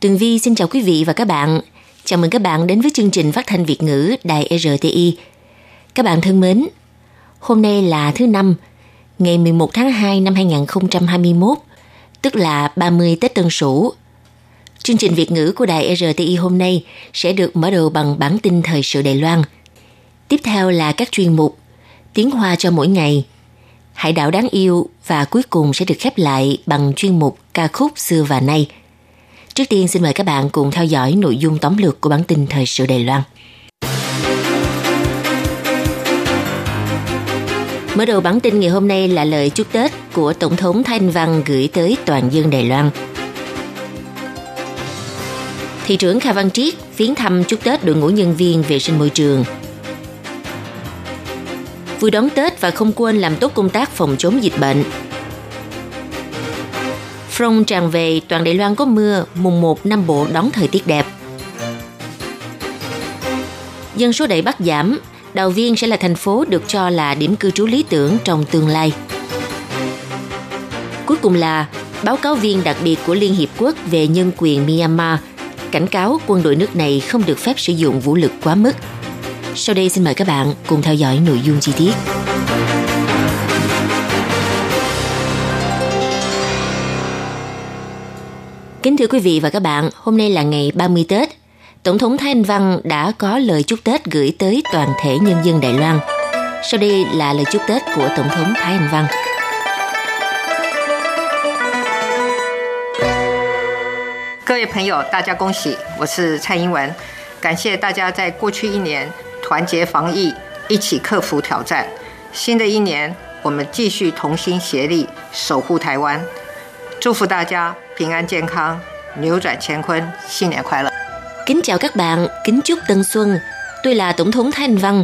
Tường Vi xin chào quý vị và các bạn. Chào mừng các bạn đến với chương trình phát thanh Việt ngữ Đài RTI. Các bạn thân mến, hôm nay là thứ năm, ngày 11 tháng 2 năm 2021, tức là 30 Tết Tân Sửu. Chương trình Việt ngữ của Đài RTI hôm nay sẽ được mở đầu bằng bản tin thời sự Đài Loan. Tiếp theo là các chuyên mục Tiếng Hoa cho mỗi ngày, Hải đảo đáng yêu và cuối cùng sẽ được khép lại bằng chuyên mục ca khúc xưa và nay – Trước tiên, xin mời các bạn cùng theo dõi nội dung tóm lược của bản tin thời sự Đài Loan. Mở đầu bản tin ngày hôm nay là lời chúc Tết của Tổng thống Thanh Văn gửi tới toàn dân Đài Loan. Thị trưởng Kha Văn Triết viếng thăm chúc Tết đội ngũ nhân viên vệ sinh môi trường. Vui đón Tết và không quên làm tốt công tác phòng chống dịch bệnh Front tràn về, toàn Đài Loan có mưa, mùng 1 Nam Bộ đón thời tiết đẹp. Dân số Đài Bắc giảm, Đào Viên sẽ là thành phố được cho là điểm cư trú lý tưởng trong tương lai. Cuối cùng là báo cáo viên đặc biệt của Liên Hiệp Quốc về nhân quyền Myanmar cảnh cáo quân đội nước này không được phép sử dụng vũ lực quá mức. Sau đây xin mời các bạn cùng theo dõi nội dung chi tiết. Kính thưa quý vị và các bạn, hôm nay là ngày 30 Tết. Tổng thống Thái Anh Văn đã có lời chúc Tết gửi tới toàn thể nhân dân Đài Loan. Sau đây là lời chúc Tết của Tổng thống Thái Anh Văn. 各位朋友，大家恭喜！我是蔡英文，感谢大家在过去一年团结防疫，一起克服挑战。新的一年，我们继续同心协力守护台湾。祝福大家 平安健康，扭转干坤，新年快乐！ Kính chào các bạn, kính chúc Tân Xuân. Tôi là Tổng thống Thanh Văn.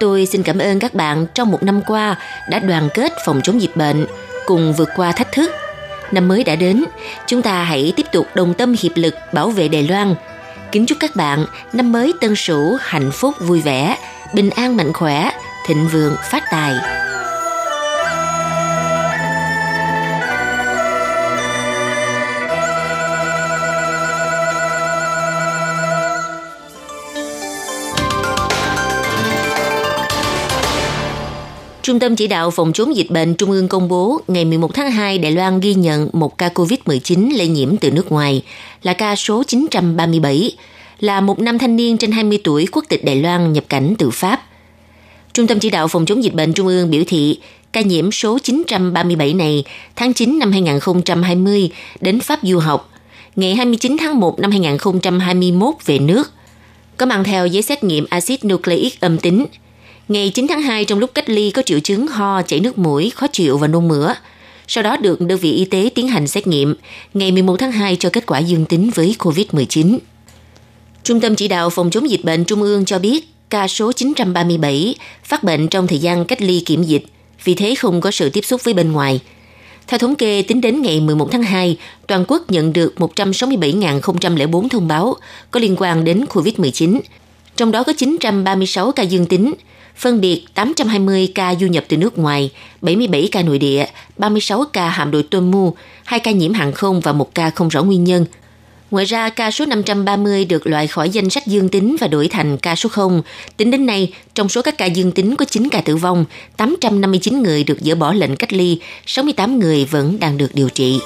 Tôi xin cảm ơn các bạn trong một năm qua đã đoàn kết phòng chống dịch bệnh, cùng vượt qua thách thức. Năm mới đã đến, chúng ta hãy tiếp tục đồng tâm hiệp lực bảo vệ Đài Loan. Kính chúc các bạn năm mới Tân Sửu hạnh phúc vui vẻ, bình an mạnh khỏe, thịnh vượng phát tài. Trung tâm Chỉ đạo Phòng chống dịch bệnh Trung ương công bố ngày 11 tháng 2 Đài Loan ghi nhận một ca COVID-19 lây nhiễm từ nước ngoài là ca số 937, là một nam thanh niên trên 20 tuổi quốc tịch Đài Loan nhập cảnh từ Pháp. Trung tâm Chỉ đạo Phòng chống dịch bệnh Trung ương biểu thị ca nhiễm số 937 này tháng 9 năm 2020 đến Pháp du học, ngày 29 tháng 1 năm 2021 về nước, có mang theo giấy xét nghiệm axit nucleic âm tính – Ngày 9 tháng 2 trong lúc cách ly có triệu chứng ho, chảy nước mũi, khó chịu và nôn mửa. Sau đó được đơn vị y tế tiến hành xét nghiệm. Ngày 11 tháng 2 cho kết quả dương tính với COVID-19. Trung tâm Chỉ đạo Phòng chống dịch bệnh Trung ương cho biết ca số 937 phát bệnh trong thời gian cách ly kiểm dịch, vì thế không có sự tiếp xúc với bên ngoài. Theo thống kê, tính đến ngày 11 tháng 2, toàn quốc nhận được 167.004 thông báo có liên quan đến COVID-19, trong đó có 936 ca dương tính, phân biệt 820 ca du nhập từ nước ngoài, 77 ca nội địa, 36 ca hạm đội tuân mu, 2 ca nhiễm hàng không và một ca không rõ nguyên nhân. Ngoài ra, ca số 530 được loại khỏi danh sách dương tính và đổi thành ca số 0. Tính đến nay, trong số các ca dương tính có 9 ca tử vong, 859 người được dỡ bỏ lệnh cách ly, 68 người vẫn đang được điều trị.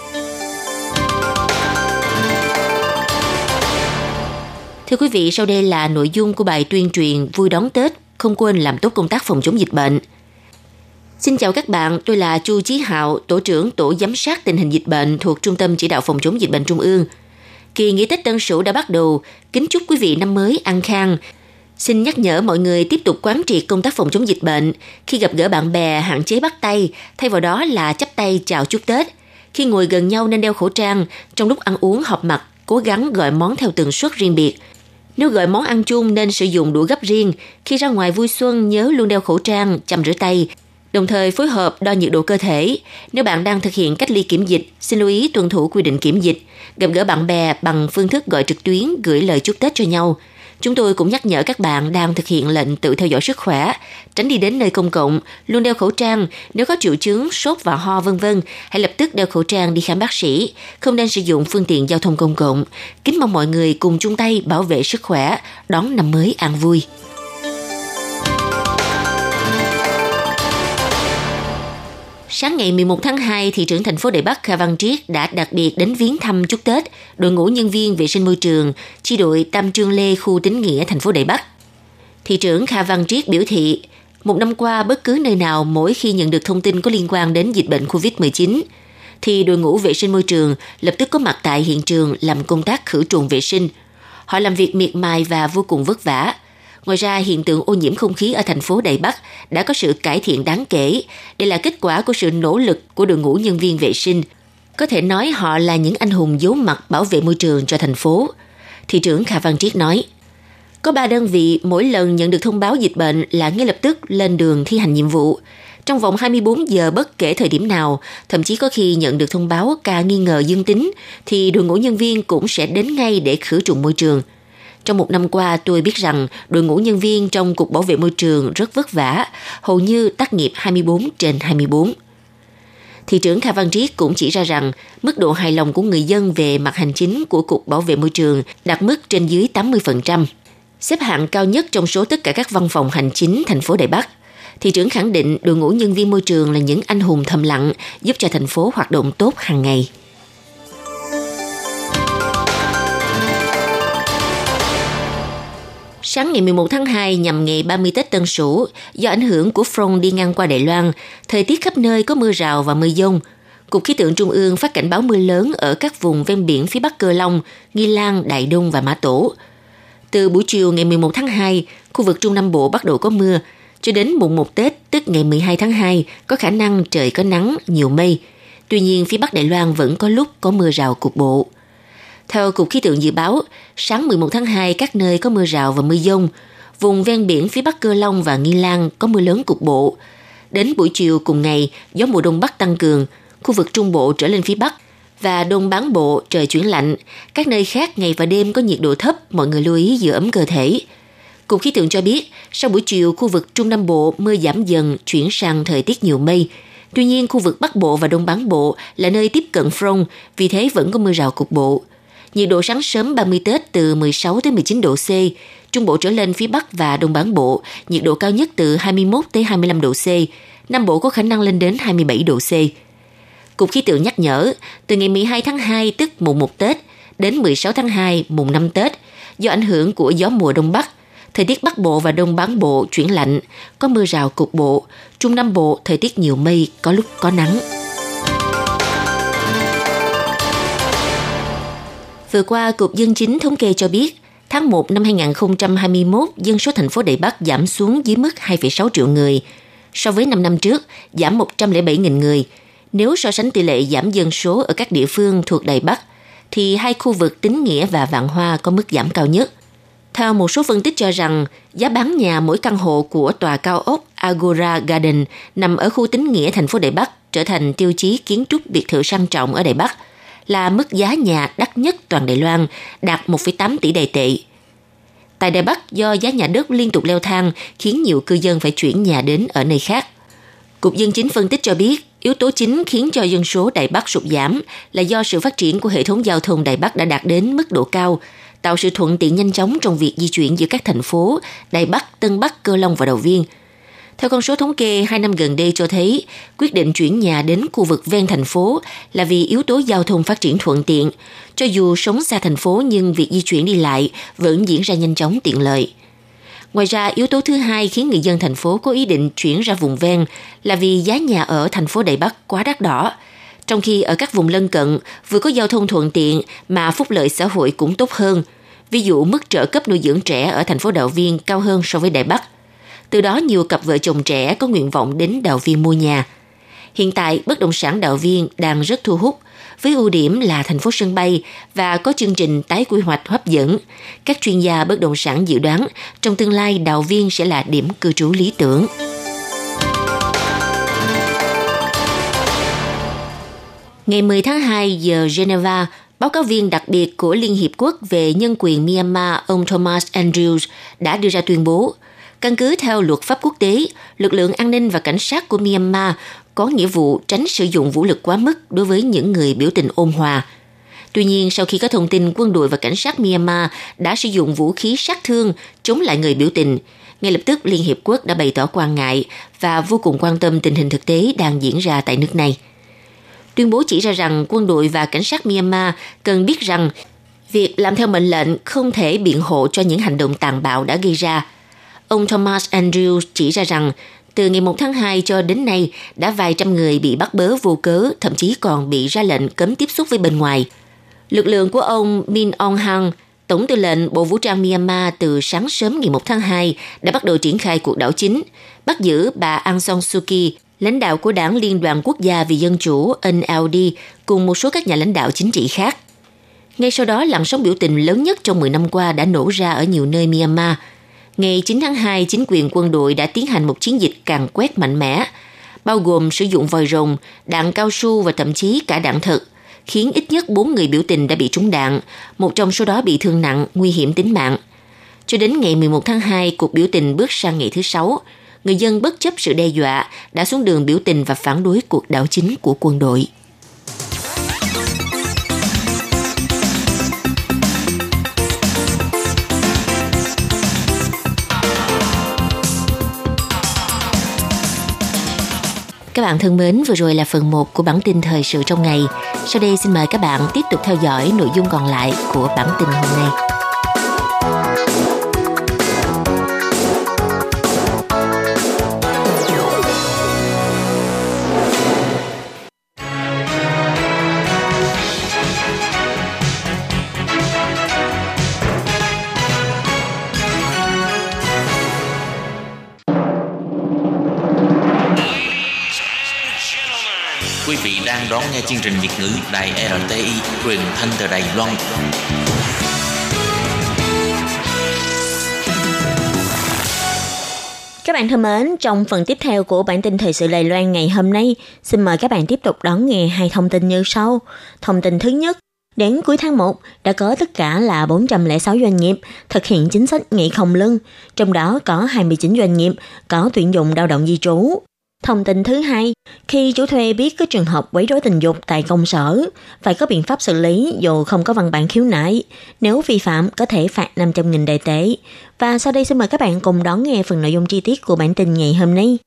Thưa quý vị, sau đây là nội dung của bài tuyên truyền vui đón Tết không quên làm tốt công tác phòng chống dịch bệnh. Xin chào các bạn, tôi là Chu Chí Hạo, Tổ trưởng Tổ Giám sát tình hình dịch bệnh thuộc Trung tâm Chỉ đạo Phòng chống dịch bệnh Trung ương. Kỳ nghỉ Tết Tân Sửu đã bắt đầu, kính chúc quý vị năm mới an khang. Xin nhắc nhở mọi người tiếp tục quán triệt công tác phòng chống dịch bệnh. Khi gặp gỡ bạn bè, hạn chế bắt tay, thay vào đó là chắp tay chào chúc Tết. Khi ngồi gần nhau nên đeo khẩu trang, trong lúc ăn uống họp mặt, cố gắng gọi món theo tần suất riêng biệt. Nếu gọi món ăn chung nên sử dụng đũa gấp riêng. Khi ra ngoài vui xuân nhớ luôn đeo khẩu trang, chăm rửa tay, đồng thời phối hợp đo nhiệt độ cơ thể. Nếu bạn đang thực hiện cách ly kiểm dịch, xin lưu ý tuân thủ quy định kiểm dịch. Gặp gỡ bạn bè bằng phương thức gọi trực tuyến, gửi lời chúc Tết cho nhau. Chúng tôi cũng nhắc nhở các bạn đang thực hiện lệnh tự theo dõi sức khỏe, tránh đi đến nơi công cộng, luôn đeo khẩu trang, nếu có triệu chứng sốt và ho vân vân, hãy lập tức đeo khẩu trang đi khám bác sĩ, không nên sử dụng phương tiện giao thông công cộng. Kính mong mọi người cùng chung tay bảo vệ sức khỏe, đón năm mới an vui. Sáng ngày 11 tháng 2, thị trưởng thành phố Đài Bắc Kha Văn Triết đã đặc biệt đến viếng thăm chúc Tết đội ngũ nhân viên vệ sinh môi trường, chi đội Tam Trương Lê khu Tín Nghĩa thành phố Đài Bắc. Thị trưởng Kha Văn Triết biểu thị, một năm qua bất cứ nơi nào mỗi khi nhận được thông tin có liên quan đến dịch bệnh COVID-19, thì đội ngũ vệ sinh môi trường lập tức có mặt tại hiện trường làm công tác khử trùng vệ sinh. Họ làm việc miệt mài và vô cùng vất vả – Ngoài ra, hiện tượng ô nhiễm không khí ở thành phố Đài Bắc đã có sự cải thiện đáng kể. Đây là kết quả của sự nỗ lực của đội ngũ nhân viên vệ sinh. Có thể nói họ là những anh hùng giấu mặt bảo vệ môi trường cho thành phố. Thị trưởng Kha Văn Triết nói, có ba đơn vị mỗi lần nhận được thông báo dịch bệnh là ngay lập tức lên đường thi hành nhiệm vụ. Trong vòng 24 giờ bất kể thời điểm nào, thậm chí có khi nhận được thông báo ca nghi ngờ dương tính, thì đội ngũ nhân viên cũng sẽ đến ngay để khử trùng môi trường – trong một năm qua, tôi biết rằng đội ngũ nhân viên trong Cục Bảo vệ Môi trường rất vất vả, hầu như tác nghiệp 24 trên 24. Thị trưởng Kha Văn Triết cũng chỉ ra rằng mức độ hài lòng của người dân về mặt hành chính của Cục Bảo vệ Môi trường đạt mức trên dưới 80%, xếp hạng cao nhất trong số tất cả các văn phòng hành chính thành phố Đài Bắc. Thị trưởng khẳng định đội ngũ nhân viên môi trường là những anh hùng thầm lặng giúp cho thành phố hoạt động tốt hàng ngày. Sáng ngày 11 tháng 2 nhằm ngày 30 Tết Tân Sửu, do ảnh hưởng của front đi ngang qua Đài Loan, thời tiết khắp nơi có mưa rào và mưa dông. Cục Khí tượng Trung ương phát cảnh báo mưa lớn ở các vùng ven biển phía Bắc Cơ Long, Nghi Lan, Đại Đông và Mã Tổ. Từ buổi chiều ngày 11 tháng 2, khu vực Trung Nam Bộ bắt đầu có mưa, cho đến mùng 1 Tết, tức ngày 12 tháng 2, có khả năng trời có nắng, nhiều mây. Tuy nhiên, phía Bắc Đài Loan vẫn có lúc có mưa rào cục bộ. Theo Cục Khí tượng Dự báo, sáng 11 tháng 2 các nơi có mưa rào và mưa dông. Vùng ven biển phía Bắc Cơ Long và Nghi Lan có mưa lớn cục bộ. Đến buổi chiều cùng ngày, gió mùa đông bắc tăng cường, khu vực Trung Bộ trở lên phía Bắc và Đông Bán Bộ trời chuyển lạnh. Các nơi khác ngày và đêm có nhiệt độ thấp, mọi người lưu ý giữ ấm cơ thể. Cục khí tượng cho biết, sau buổi chiều khu vực Trung Nam Bộ mưa giảm dần chuyển sang thời tiết nhiều mây. Tuy nhiên, khu vực Bắc Bộ và Đông Bán Bộ là nơi tiếp cận front, vì thế vẫn có mưa rào cục bộ. Nhiệt độ sáng sớm 30 Tết từ 16 tới 19 độ C, Trung Bộ trở lên phía Bắc và Đông Bán Bộ, nhiệt độ cao nhất từ 21 tới 25 độ C, Nam Bộ có khả năng lên đến 27 độ C. Cục khí tượng nhắc nhở, từ ngày 12 tháng 2 tức mùng 1 Tết đến 16 tháng 2 mùng 5 Tết, do ảnh hưởng của gió mùa Đông Bắc, thời tiết Bắc Bộ và Đông Bán Bộ chuyển lạnh, có mưa rào cục bộ, Trung Nam Bộ thời tiết nhiều mây, có lúc có nắng. Vừa qua, Cục Dân chính Thống kê cho biết, tháng 1 năm 2021, dân số thành phố Đài Bắc giảm xuống dưới mức 2,6 triệu người. So với 5 năm trước, giảm 107.000 người. Nếu so sánh tỷ lệ giảm dân số ở các địa phương thuộc Đài Bắc, thì hai khu vực Tín Nghĩa và Vạn Hoa có mức giảm cao nhất. Theo một số phân tích cho rằng, giá bán nhà mỗi căn hộ của tòa cao ốc Agora Garden nằm ở khu Tín Nghĩa thành phố Đài Bắc trở thành tiêu chí kiến trúc biệt thự sang trọng ở Đài Bắc – là mức giá nhà đắt nhất toàn Đài Loan, đạt 1,8 tỷ đài tệ. Tại Đài Bắc, do giá nhà đất liên tục leo thang khiến nhiều cư dân phải chuyển nhà đến ở nơi khác. Cục Dân chính phân tích cho biết, yếu tố chính khiến cho dân số Đài Bắc sụt giảm là do sự phát triển của hệ thống giao thông Đài Bắc đã đạt đến mức độ cao, tạo sự thuận tiện nhanh chóng trong việc di chuyển giữa các thành phố Đài Bắc, Tân Bắc, Cơ Long và Đầu Viên – theo con số thống kê, hai năm gần đây cho thấy quyết định chuyển nhà đến khu vực ven thành phố là vì yếu tố giao thông phát triển thuận tiện. Cho dù sống xa thành phố nhưng việc di chuyển đi lại vẫn diễn ra nhanh chóng tiện lợi. Ngoài ra, yếu tố thứ hai khiến người dân thành phố có ý định chuyển ra vùng ven là vì giá nhà ở thành phố Đài Bắc quá đắt đỏ. Trong khi ở các vùng lân cận vừa có giao thông thuận tiện mà phúc lợi xã hội cũng tốt hơn. Ví dụ mức trợ cấp nuôi dưỡng trẻ ở thành phố Đạo Viên cao hơn so với Đài Bắc – từ đó nhiều cặp vợ chồng trẻ có nguyện vọng đến đào viên mua nhà. Hiện tại, bất động sản đạo viên đang rất thu hút, với ưu điểm là thành phố sân bay và có chương trình tái quy hoạch hấp dẫn. Các chuyên gia bất động sản dự đoán trong tương lai đạo viên sẽ là điểm cư trú lý tưởng. Ngày 10 tháng 2 giờ Geneva, báo cáo viên đặc biệt của Liên Hiệp Quốc về nhân quyền Myanmar ông Thomas Andrews đã đưa ra tuyên bố Căn cứ theo luật pháp quốc tế, lực lượng an ninh và cảnh sát của Myanmar có nghĩa vụ tránh sử dụng vũ lực quá mức đối với những người biểu tình ôn hòa. Tuy nhiên, sau khi có thông tin quân đội và cảnh sát Myanmar đã sử dụng vũ khí sát thương chống lại người biểu tình, ngay lập tức Liên Hiệp Quốc đã bày tỏ quan ngại và vô cùng quan tâm tình hình thực tế đang diễn ra tại nước này. Tuyên bố chỉ ra rằng quân đội và cảnh sát Myanmar cần biết rằng việc làm theo mệnh lệnh không thể biện hộ cho những hành động tàn bạo đã gây ra. Ông Thomas Andrews chỉ ra rằng từ ngày 1 tháng 2 cho đến nay đã vài trăm người bị bắt bớ vô cớ, thậm chí còn bị ra lệnh cấm tiếp xúc với bên ngoài. Lực lượng của ông Min Aung Hang, Tổng tư lệnh Bộ Vũ trang Myanmar từ sáng sớm ngày 1 tháng 2 đã bắt đầu triển khai cuộc đảo chính, bắt giữ bà Aung San Suu Kyi, lãnh đạo của đảng Liên đoàn Quốc gia vì Dân chủ NLD cùng một số các nhà lãnh đạo chính trị khác. Ngay sau đó, làn sóng biểu tình lớn nhất trong 10 năm qua đã nổ ra ở nhiều nơi Myanmar – Ngày 9 tháng 2, chính quyền quân đội đã tiến hành một chiến dịch càng quét mạnh mẽ, bao gồm sử dụng vòi rồng, đạn cao su và thậm chí cả đạn thật, khiến ít nhất 4 người biểu tình đã bị trúng đạn, một trong số đó bị thương nặng, nguy hiểm tính mạng. Cho đến ngày 11 tháng 2, cuộc biểu tình bước sang ngày thứ sáu, người dân bất chấp sự đe dọa đã xuống đường biểu tình và phản đối cuộc đảo chính của quân đội. Các bạn thân mến, vừa rồi là phần 1 của bản tin thời sự trong ngày. Sau đây xin mời các bạn tiếp tục theo dõi nội dung còn lại của bản tin hôm nay. Đón nghe chương trình Việt ngữ Đài RTI truyền thanh từ Đài Loan. Các bạn thân mến, trong phần tiếp theo của bản tin thời sự Đài Loan ngày hôm nay, xin mời các bạn tiếp tục đón nghe hai thông tin như sau. Thông tin thứ nhất, Đến cuối tháng 1, đã có tất cả là 406 doanh nghiệp thực hiện chính sách nghỉ không lương, trong đó có 29 doanh nghiệp có tuyển dụng lao động di trú. Thông tin thứ hai, khi chủ thuê biết có trường hợp quấy rối tình dục tại công sở, phải có biện pháp xử lý dù không có văn bản khiếu nại. Nếu vi phạm có thể phạt 500.000 đại tệ. Và sau đây xin mời các bạn cùng đón nghe phần nội dung chi tiết của bản tin ngày hôm nay.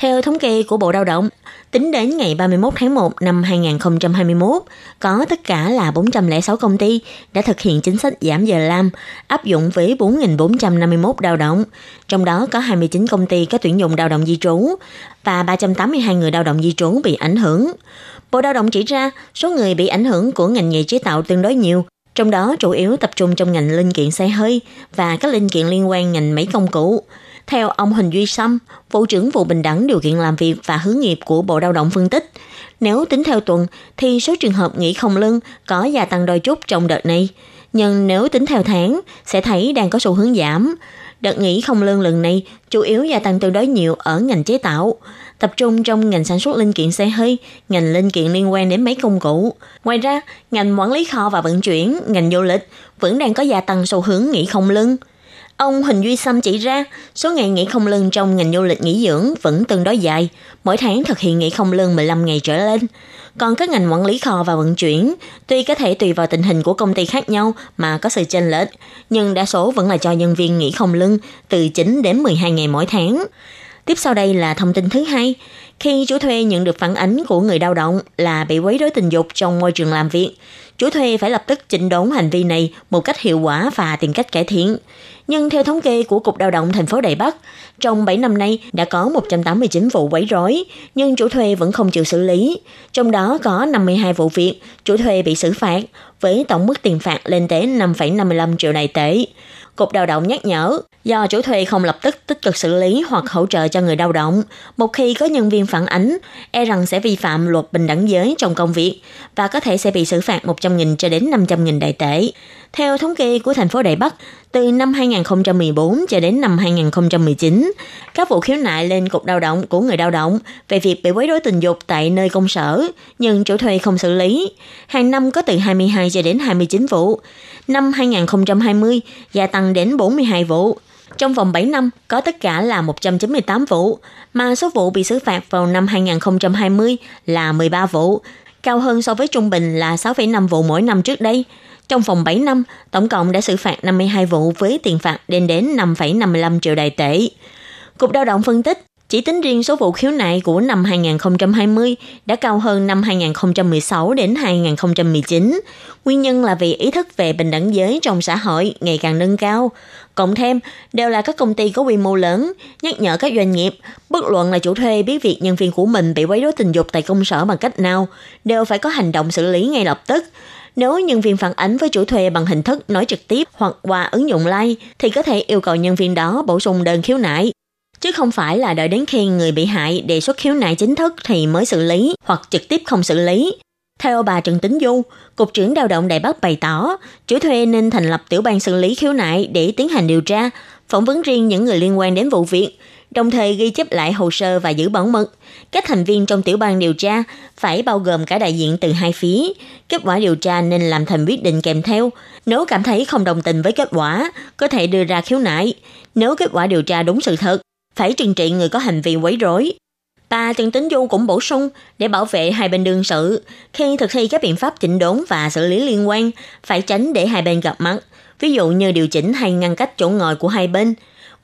Theo thống kê của Bộ Lao động, tính đến ngày 31 tháng 1 năm 2021, có tất cả là 406 công ty đã thực hiện chính sách giảm giờ làm, áp dụng với 4.451 lao động. Trong đó có 29 công ty có tuyển dụng lao động di trú và 382 người lao động di trú bị ảnh hưởng. Bộ Lao động chỉ ra số người bị ảnh hưởng của ngành nghề chế tạo tương đối nhiều, trong đó chủ yếu tập trung trong ngành linh kiện xe hơi và các linh kiện liên quan ngành máy công cụ. Theo ông Huỳnh Duy Sâm, Vụ trưởng Vụ Bình đẳng Điều kiện làm việc và hướng nghiệp của Bộ Lao động phân tích, nếu tính theo tuần thì số trường hợp nghỉ không lương có gia tăng đôi chút trong đợt này. Nhưng nếu tính theo tháng, sẽ thấy đang có xu hướng giảm. Đợt nghỉ không lương lần này chủ yếu gia tăng tương đối nhiều ở ngành chế tạo, tập trung trong ngành sản xuất linh kiện xe hơi, ngành linh kiện liên quan đến máy công cụ. Ngoài ra, ngành quản lý kho và vận chuyển, ngành du lịch vẫn đang có gia tăng xu hướng nghỉ không lương. Ông Huỳnh Duy Sâm chỉ ra, số ngày nghỉ không lương trong ngành du lịch nghỉ dưỡng vẫn tương đối dài, mỗi tháng thực hiện nghỉ không lương 15 ngày trở lên. Còn các ngành quản lý kho và vận chuyển, tuy có thể tùy vào tình hình của công ty khác nhau mà có sự chênh lệch, nhưng đa số vẫn là cho nhân viên nghỉ không lương từ 9 đến 12 ngày mỗi tháng. Tiếp sau đây là thông tin thứ hai. Khi chủ thuê nhận được phản ánh của người lao động là bị quấy rối tình dục trong môi trường làm việc, chủ thuê phải lập tức chỉnh đốn hành vi này một cách hiệu quả và tìm cách cải thiện. Nhưng theo thống kê của Cục Lao động thành phố Đài Bắc, trong 7 năm nay đã có 189 vụ quấy rối, nhưng chủ thuê vẫn không chịu xử lý. Trong đó có 52 vụ việc, chủ thuê bị xử phạt, với tổng mức tiền phạt lên tới 5,55 triệu đài tệ. Cục Đào động nhắc nhở, do chủ thuê không lập tức tích cực xử lý hoặc hỗ trợ cho người lao động, một khi có nhân viên phản ánh, e rằng sẽ vi phạm luật bình đẳng giới trong công việc và có thể sẽ bị xử phạt 100.000 cho đến 500.000 đại tệ. Theo thống kê của thành phố Đài Bắc, từ năm 2014 cho đến năm 2019, các vụ khiếu nại lên Cục Lao động của người lao động về việc bị quấy rối tình dục tại nơi công sở, nhưng chủ thuê không xử lý. Hàng năm có từ 22 cho đến 29 vụ. Năm 2020 gia tăng đến 42 vụ. Trong vòng 7 năm, có tất cả là 198 vụ, mà số vụ bị xử phạt vào năm 2020 là 13 vụ, cao hơn so với trung bình là 6,5 vụ mỗi năm trước đây. Trong vòng 7 năm, tổng cộng đã xử phạt 52 vụ với tiền phạt lên đến 5,55 triệu đại tệ. Cục Lao động phân tích, chỉ tính riêng số vụ khiếu nại của năm 2020 đã cao hơn năm 2016 đến 2019. Nguyên nhân là vì ý thức về bình đẳng giới trong xã hội ngày càng nâng cao. Cộng thêm, đều là các công ty có quy mô lớn, nhắc nhở các doanh nghiệp, bất luận là chủ thuê biết việc nhân viên của mình bị quấy rối tình dục tại công sở bằng cách nào, đều phải có hành động xử lý ngay lập tức. Nếu nhân viên phản ánh với chủ thuê bằng hình thức nói trực tiếp hoặc qua ứng dụng like, thì có thể yêu cầu nhân viên đó bổ sung đơn khiếu nại. Chứ không phải là đợi đến khi người bị hại đề xuất khiếu nại chính thức thì mới xử lý hoặc trực tiếp không xử lý. Theo bà Trần Tính Du, Cục trưởng Đào động Đài Bắc bày tỏ, chủ thuê nên thành lập tiểu ban xử lý khiếu nại để tiến hành điều tra, phỏng vấn riêng những người liên quan đến vụ việc, đồng thời ghi chép lại hồ sơ và giữ bảo mật. Các thành viên trong tiểu ban điều tra phải bao gồm cả đại diện từ hai phía. Kết quả điều tra nên làm thành quyết định kèm theo. Nếu cảm thấy không đồng tình với kết quả, có thể đưa ra khiếu nại. Nếu kết quả điều tra đúng sự thật, phải trừng trị người có hành vi quấy rối. Bà Trần Tính Du cũng bổ sung để bảo vệ hai bên đương sự, khi thực thi các biện pháp chỉnh đốn và xử lý liên quan, phải tránh để hai bên gặp mặt, ví dụ như điều chỉnh hay ngăn cách chỗ ngồi của hai bên.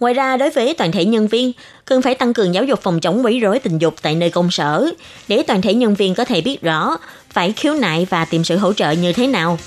Ngoài ra, đối với toàn thể nhân viên, cần phải tăng cường giáo dục phòng chống quấy rối tình dục tại nơi công sở, để toàn thể nhân viên có thể biết rõ phải khiếu nại và tìm sự hỗ trợ như thế nào.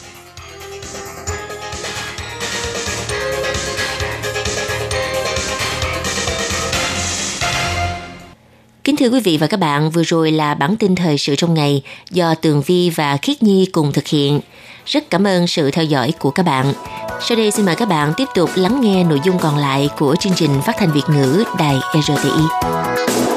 Kính thưa quý vị và các bạn, vừa rồi là bản tin thời sự trong ngày do Tường Vi và Khiết Nhi cùng thực hiện. Rất cảm ơn sự theo dõi của các bạn. Sau đây xin mời các bạn tiếp tục lắng nghe nội dung còn lại của chương trình phát thanh Việt ngữ Đài RTI.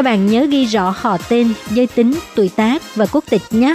Các bạn nhớ ghi rõ họ tên, giới tính, tuổi tác và quốc tịch nhé.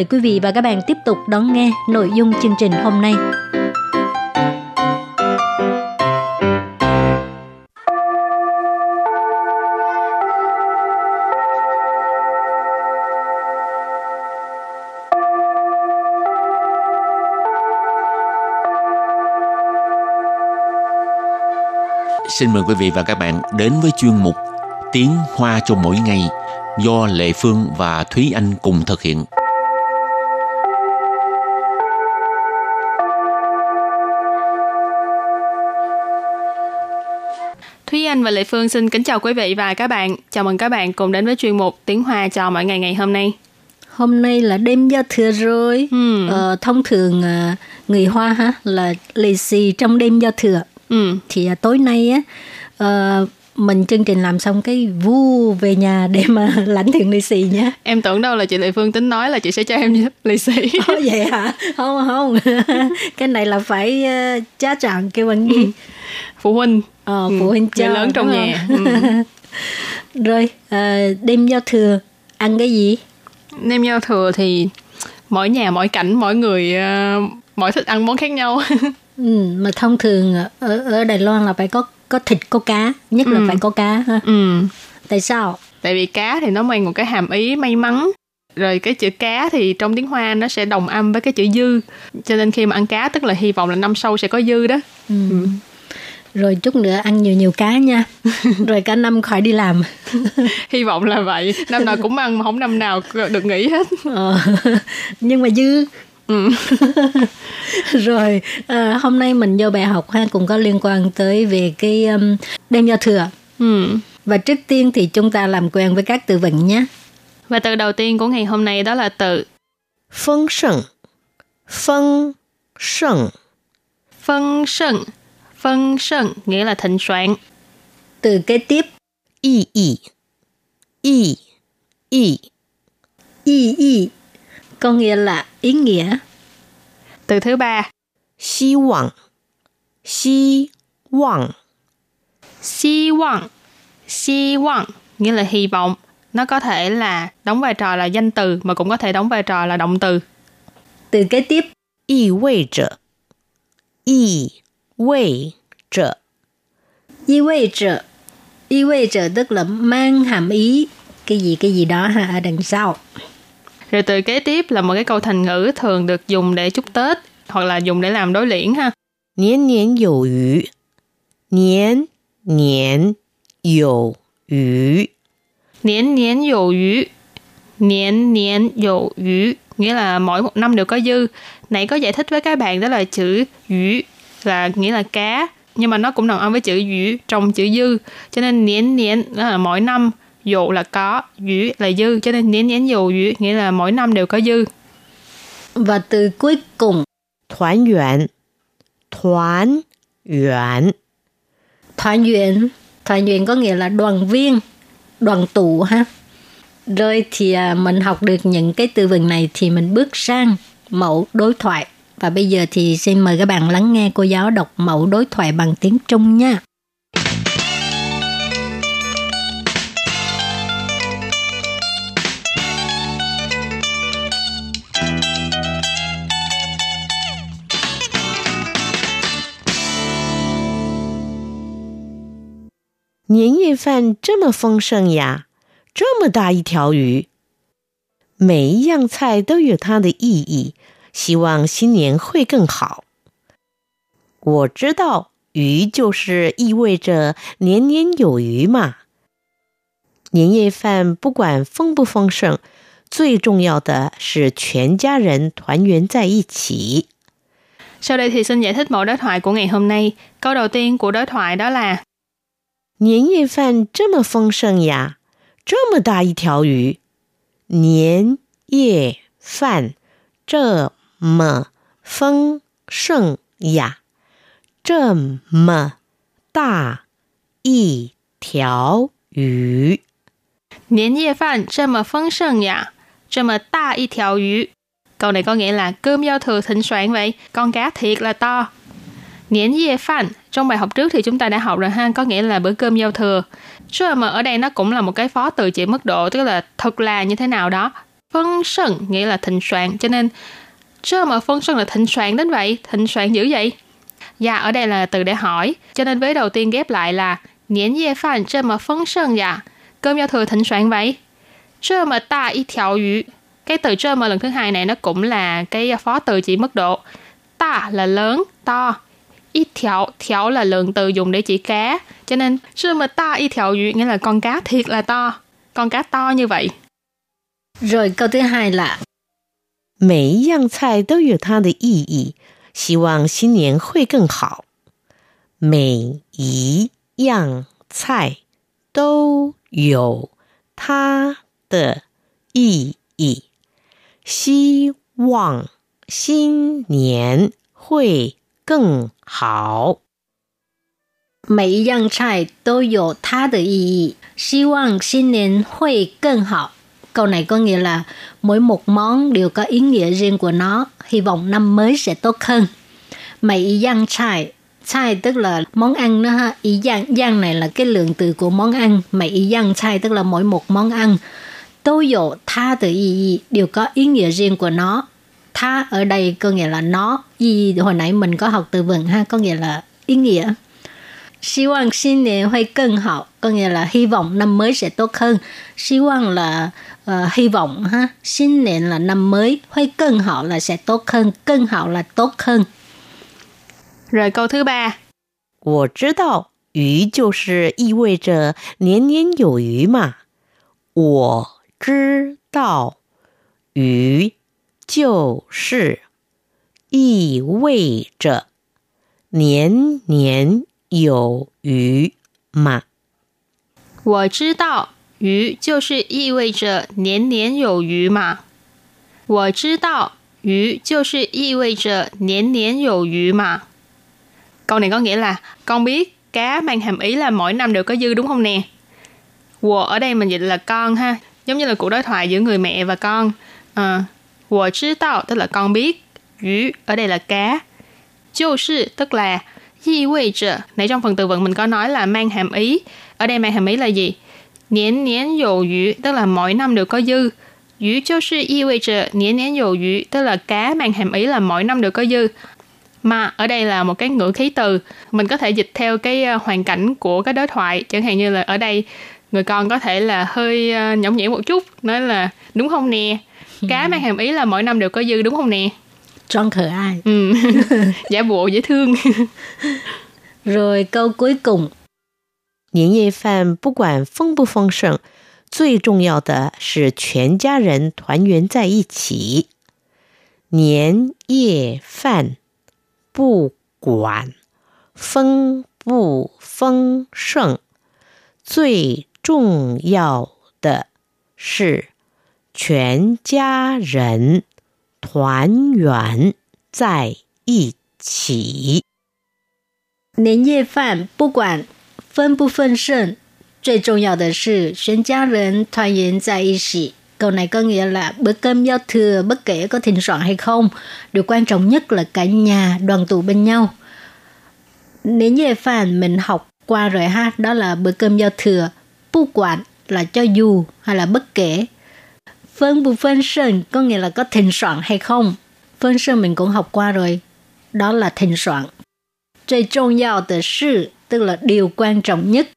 quý vị và các bạn tiếp tục đón nghe nội dung chương trình hôm nay. xin mời quý vị và các bạn đến với chuyên mục Tiếng Hoa cho mỗi ngày do Lệ Phương và Thúy Anh cùng thực hiện. Anh và Lệ Phương xin kính chào quý vị và các bạn. Chào mừng các bạn cùng đến với chuyên mục Tiếng Hoa cho mỗi ngày ngày hôm nay. Hôm nay là đêm giao thừa rồi. Ừ. Ờ, thông thường ờ, người Hoa ha là lì xì trong đêm giao thừa ừ. thì à, tối nay á uh, mình chương trình làm xong cái vu về nhà để mà lãnh tiền lì xì nhé em tưởng đâu là chị Lệ Phương tính nói là chị sẽ cho em lì xì. Oh, vậy hả? Không không. Cái này là phải uh, cha trạng kêu bằng gì? Phụ huynh. Ờ, phụ huynh cho người lớn trong nhà. ừ. rồi uh, đêm giao thừa ăn cái gì? Đêm giao thừa thì mỗi nhà mỗi cảnh mỗi người uh, mỗi thích ăn món khác nhau. Ừ, mà thông thường ở ở Đài Loan là phải có có thịt có cá nhất là ừ. phải có cá ha ừ. tại sao tại vì cá thì nó mang một cái hàm ý may mắn rồi cái chữ cá thì trong tiếng hoa nó sẽ đồng âm với cái chữ dư cho nên khi mà ăn cá tức là hy vọng là năm sau sẽ có dư đó ừ. Ừ. rồi chút nữa ăn nhiều nhiều cá nha rồi cả năm khỏi đi làm hy vọng là vậy năm nào cũng ăn mà không năm nào được nghỉ hết ờ. nhưng mà dư Ừ. rồi à, hôm nay mình vô bài học ha cũng có liên quan tới về cái um, đêm giao thừa. Ừ. và trước tiên thì chúng ta làm quen với các từ vựng nhé. Và từ đầu tiên của ngày hôm nay đó là từ. Phong sân phong sân phong sân phong sân nghĩa là thịnh soạn. Từ kế tiếp. Y y. Y y. Y y có nghĩa là ý nghĩa. Từ thứ ba, hy vọng. Hy vọng. Hy vọng. Hy vọng nghĩa là hy vọng. Nó có thể là đóng vai trò là danh từ mà cũng có thể đóng vai trò là động từ. Từ kế tiếp, ý vị trợ. Ý vị trợ. Ý vị trợ. Ý vị trợ tức là mang hàm ý cái gì cái gì đó ha ở đằng sau. Rồi từ kế tiếp là một cái câu thành ngữ thường được dùng để chúc Tết hoặc là dùng để làm đối liễn ha. Niên niên dụ yu. Niên niên dụ yu. Niên niên dụ yu. Niên niên dụ yu nghĩa là mỗi một năm đều có dư. Nãy có giải thích với các bạn đó là chữ yu là nghĩa là cá nhưng mà nó cũng đồng âm với chữ yu trong chữ dư cho nên niên niên là mỗi năm dụ là có, dữ là dư, cho nên nén nén dụ dữ nghĩa là mỗi năm đều có dư. Và từ cuối cùng, Thoán yuan, thoán yuan. Thoán yuan, thoán yuan có nghĩa là đoàn viên, đoàn tụ ha. Rồi thì à, mình học được những cái từ vựng này thì mình bước sang mẫu đối thoại. Và bây giờ thì xin mời các bạn lắng nghe cô giáo đọc mẫu đối thoại bằng tiếng Trung nha. 年夜饭这么丰盛呀，这么大一条鱼，每一样菜都有它的意义。希望新年会更好。我知道，鱼就是意味着年年有余嘛。年夜饭不管丰不丰盛，最重要的是全家人团圆在一起。Sau đây thì xin giải thích mẫu đối thoại của ngày hôm nay. Câu đầu tiên của đối thoại đó là 年夜饭这么丰盛呀，这么大一条鱼。年夜饭这么丰盛呀，这么大一条鱼。 年夜饭这么丰盛呀，这么大一条鱼。Câu này có nghĩa là cơm giao thừa thịnh soạn vậy, con cá thiệt là to. Niễn dê phan, trong bài học trước thì chúng ta đã học rồi ha, có nghĩa là bữa cơm giao thừa. Chứ mà ở đây nó cũng là một cái phó từ chỉ mức độ, tức là thật là như thế nào đó. Phân sân nghĩa là thịnh soạn, cho nên chứ mà phân sân là thịnh soạn đến vậy, thịnh soạn dữ vậy. Dạ, ở đây là từ để hỏi, cho nên với đầu tiên ghép lại là niên dê phan chứ mà phân sân dạ, cơm giao thừa thịnh soạn vậy. Chứ mà ta y thiệu yu, cái từ trơ mà lần thứ hai này nó cũng là cái phó từ chỉ mức độ ta là lớn to ít thiểu thiểu là lượng từ dùng để chỉ cá cho nên trơ mà ta ít thiểu yu nghĩa là con cá thiệt là to con cá to như vậy rồi câu thứ hai là 每一样菜都有它的意义，希望新年会更好。每一样菜都有它的意义，希望新年会更 好。每一样菜都有它的意义，希望新年会更好。Câu này có nghĩa là mỗi một món đều có ý nghĩa riêng của nó, hy vọng năm mới sẽ tốt hơn. Mấy yang chai, chai tức là món ăn đó ha, ý yang, yang này là cái lượng từ của món ăn, mấy yang chai tức là mỗi một món ăn. Tô dụ tha từ ý, ý đều có ý nghĩa riêng của nó. Tha ở đây có nghĩa là nó, ý hồi nãy mình có học từ vựng ha, có nghĩa là ý nghĩa. 希望新年会更好 có nghĩa là hy vọng năm mới sẽ tốt hơn. Hy vọng là uh, hy vọng ha. Xin niệm là năm mới, hơi cân hảo là sẽ tốt hơn, cân hảo là tốt hơn. Rồi câu thứ ba. 我知道鱼就是意味着年年有余嘛。我知道鱼 就是意味着年年有余嘛。我知道鱼就是意味着年年有余嘛。我知道鱼就是意味着年年有余嘛。Câu này có nghĩa là con biết cá mang hàm ý là mỗi năm đều có dư đúng không nè? Wo ở đây mình dịch là con ha, giống như là cuộc đối thoại giữa người mẹ và con. À, wo知道tức là con biết, yu ở đây là cá. 就是 tức là ý vị trợ. Nãy trong phần từ vựng mình có nói là mang hàm ý. Ở đây mang hàm ý là gì? Niên niên dầu yu, tức là mỗi năm đều có dư. Yu 就是意味着年年有余, tức là cá mang hàm ý là mỗi năm đều có dư. Mà ở đây là một cái ngữ khí từ, mình có thể dịch theo cái ờ, hoàn cảnh của cái đối thoại. Chẳng hạn như là ở đây người con có thể là hơi ờ, nhõng nhẽo một chút, nói là đúng không nè? Cá mang hàm ý là mỗi năm đều có dư đúng không nè? Tròn khờ ai. Ừ. Giả bộ dễ thương. Rồi câu cuối cùng. 年夜饭不管丰不丰盛，最重要的是全家人团圆在一起。年夜饭不管丰不丰盛，最重要的是 全家人团圆在一起。年夜饭不管丰不丰盛，最重要的是全家人团圆在一起。Câu này có nghĩa là bữa cơm giao thừa bất kể có thịnh soạn hay không, điều quan trọng nhất là cả nhà đoàn tụ bên nhau. Nếu như phản mình học qua rồi ha, đó là bữa cơm giao thừa. Bu quản là cho dù hay là bất kể. Phân bu phân sơn có nghĩa là có thịnh soạn hay không. Phân sơn mình cũng học qua rồi. Đó là thịnh soạn. 最重要的是 tức là điều quan trọng nhất.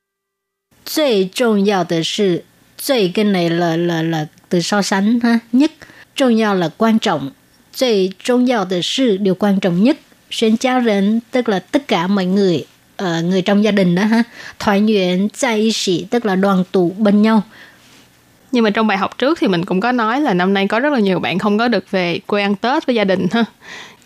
最重要的是 最 cái này là là là từ so sánh ha. Nhất. Trọng yếu là quan trọng. 最重要的是 điều quan trọng nhất. Xuyên gia đình tức là tất cả mọi người uh, người trong gia đình đó ha. Thoại nguyện tại ý sĩ tức là đoàn tụ bên nhau. Nhưng mà trong bài học trước thì mình cũng có nói là năm nay có rất là nhiều bạn không có được về quê ăn Tết với gia đình ha.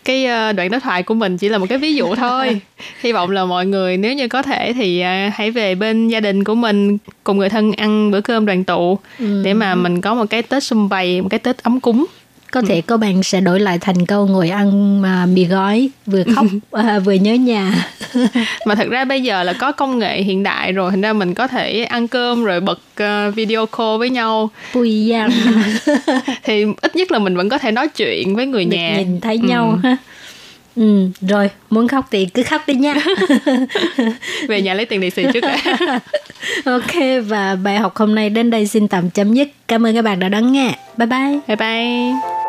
Cái ờ, đoạn đối thoại của mình chỉ là một cái ví dụ thôi. Hy vọng là mọi người nếu như có thể thì ờ, hãy về bên gia đình của mình cùng người thân ăn bữa cơm đoàn tụ ừ. để mà mình có một cái tết sum vầy một cái tết ấm cúng có thể có bạn sẽ đổi lại thành câu ngồi ăn mà mì gói vừa khóc à, vừa nhớ nhà. Mà thật ra bây giờ là có công nghệ hiện đại rồi thành ra mình có thể ăn cơm rồi bật uh, video call với nhau. Vui thì ít nhất là mình vẫn có thể nói chuyện với người Được nhà. nhìn thấy nhau ha Ừ, rồi muốn khóc thì cứ khóc đi nha. Về nhà lấy tiền lì xì trước đã. ok và bài học hôm nay đến đây xin tạm chấm dứt. Cảm ơn các bạn đã đón nghe. Bye bye. Bye bye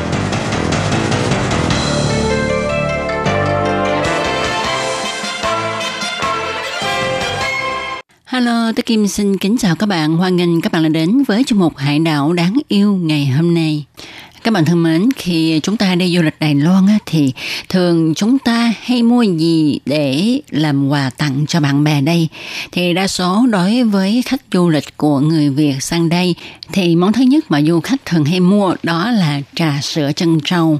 Hello, tôi Kim xin kính chào các bạn. Hoan nghênh các bạn đã đến với chương mục Hải đảo đáng yêu ngày hôm nay. Các bạn thân mến, khi chúng ta đi du lịch Đài Loan á, thì thường chúng ta hay mua gì để làm quà tặng cho bạn bè đây? Thì đa số đối với khách du lịch của người Việt sang đây thì món thứ nhất mà du khách thường hay mua đó là trà sữa chân trâu,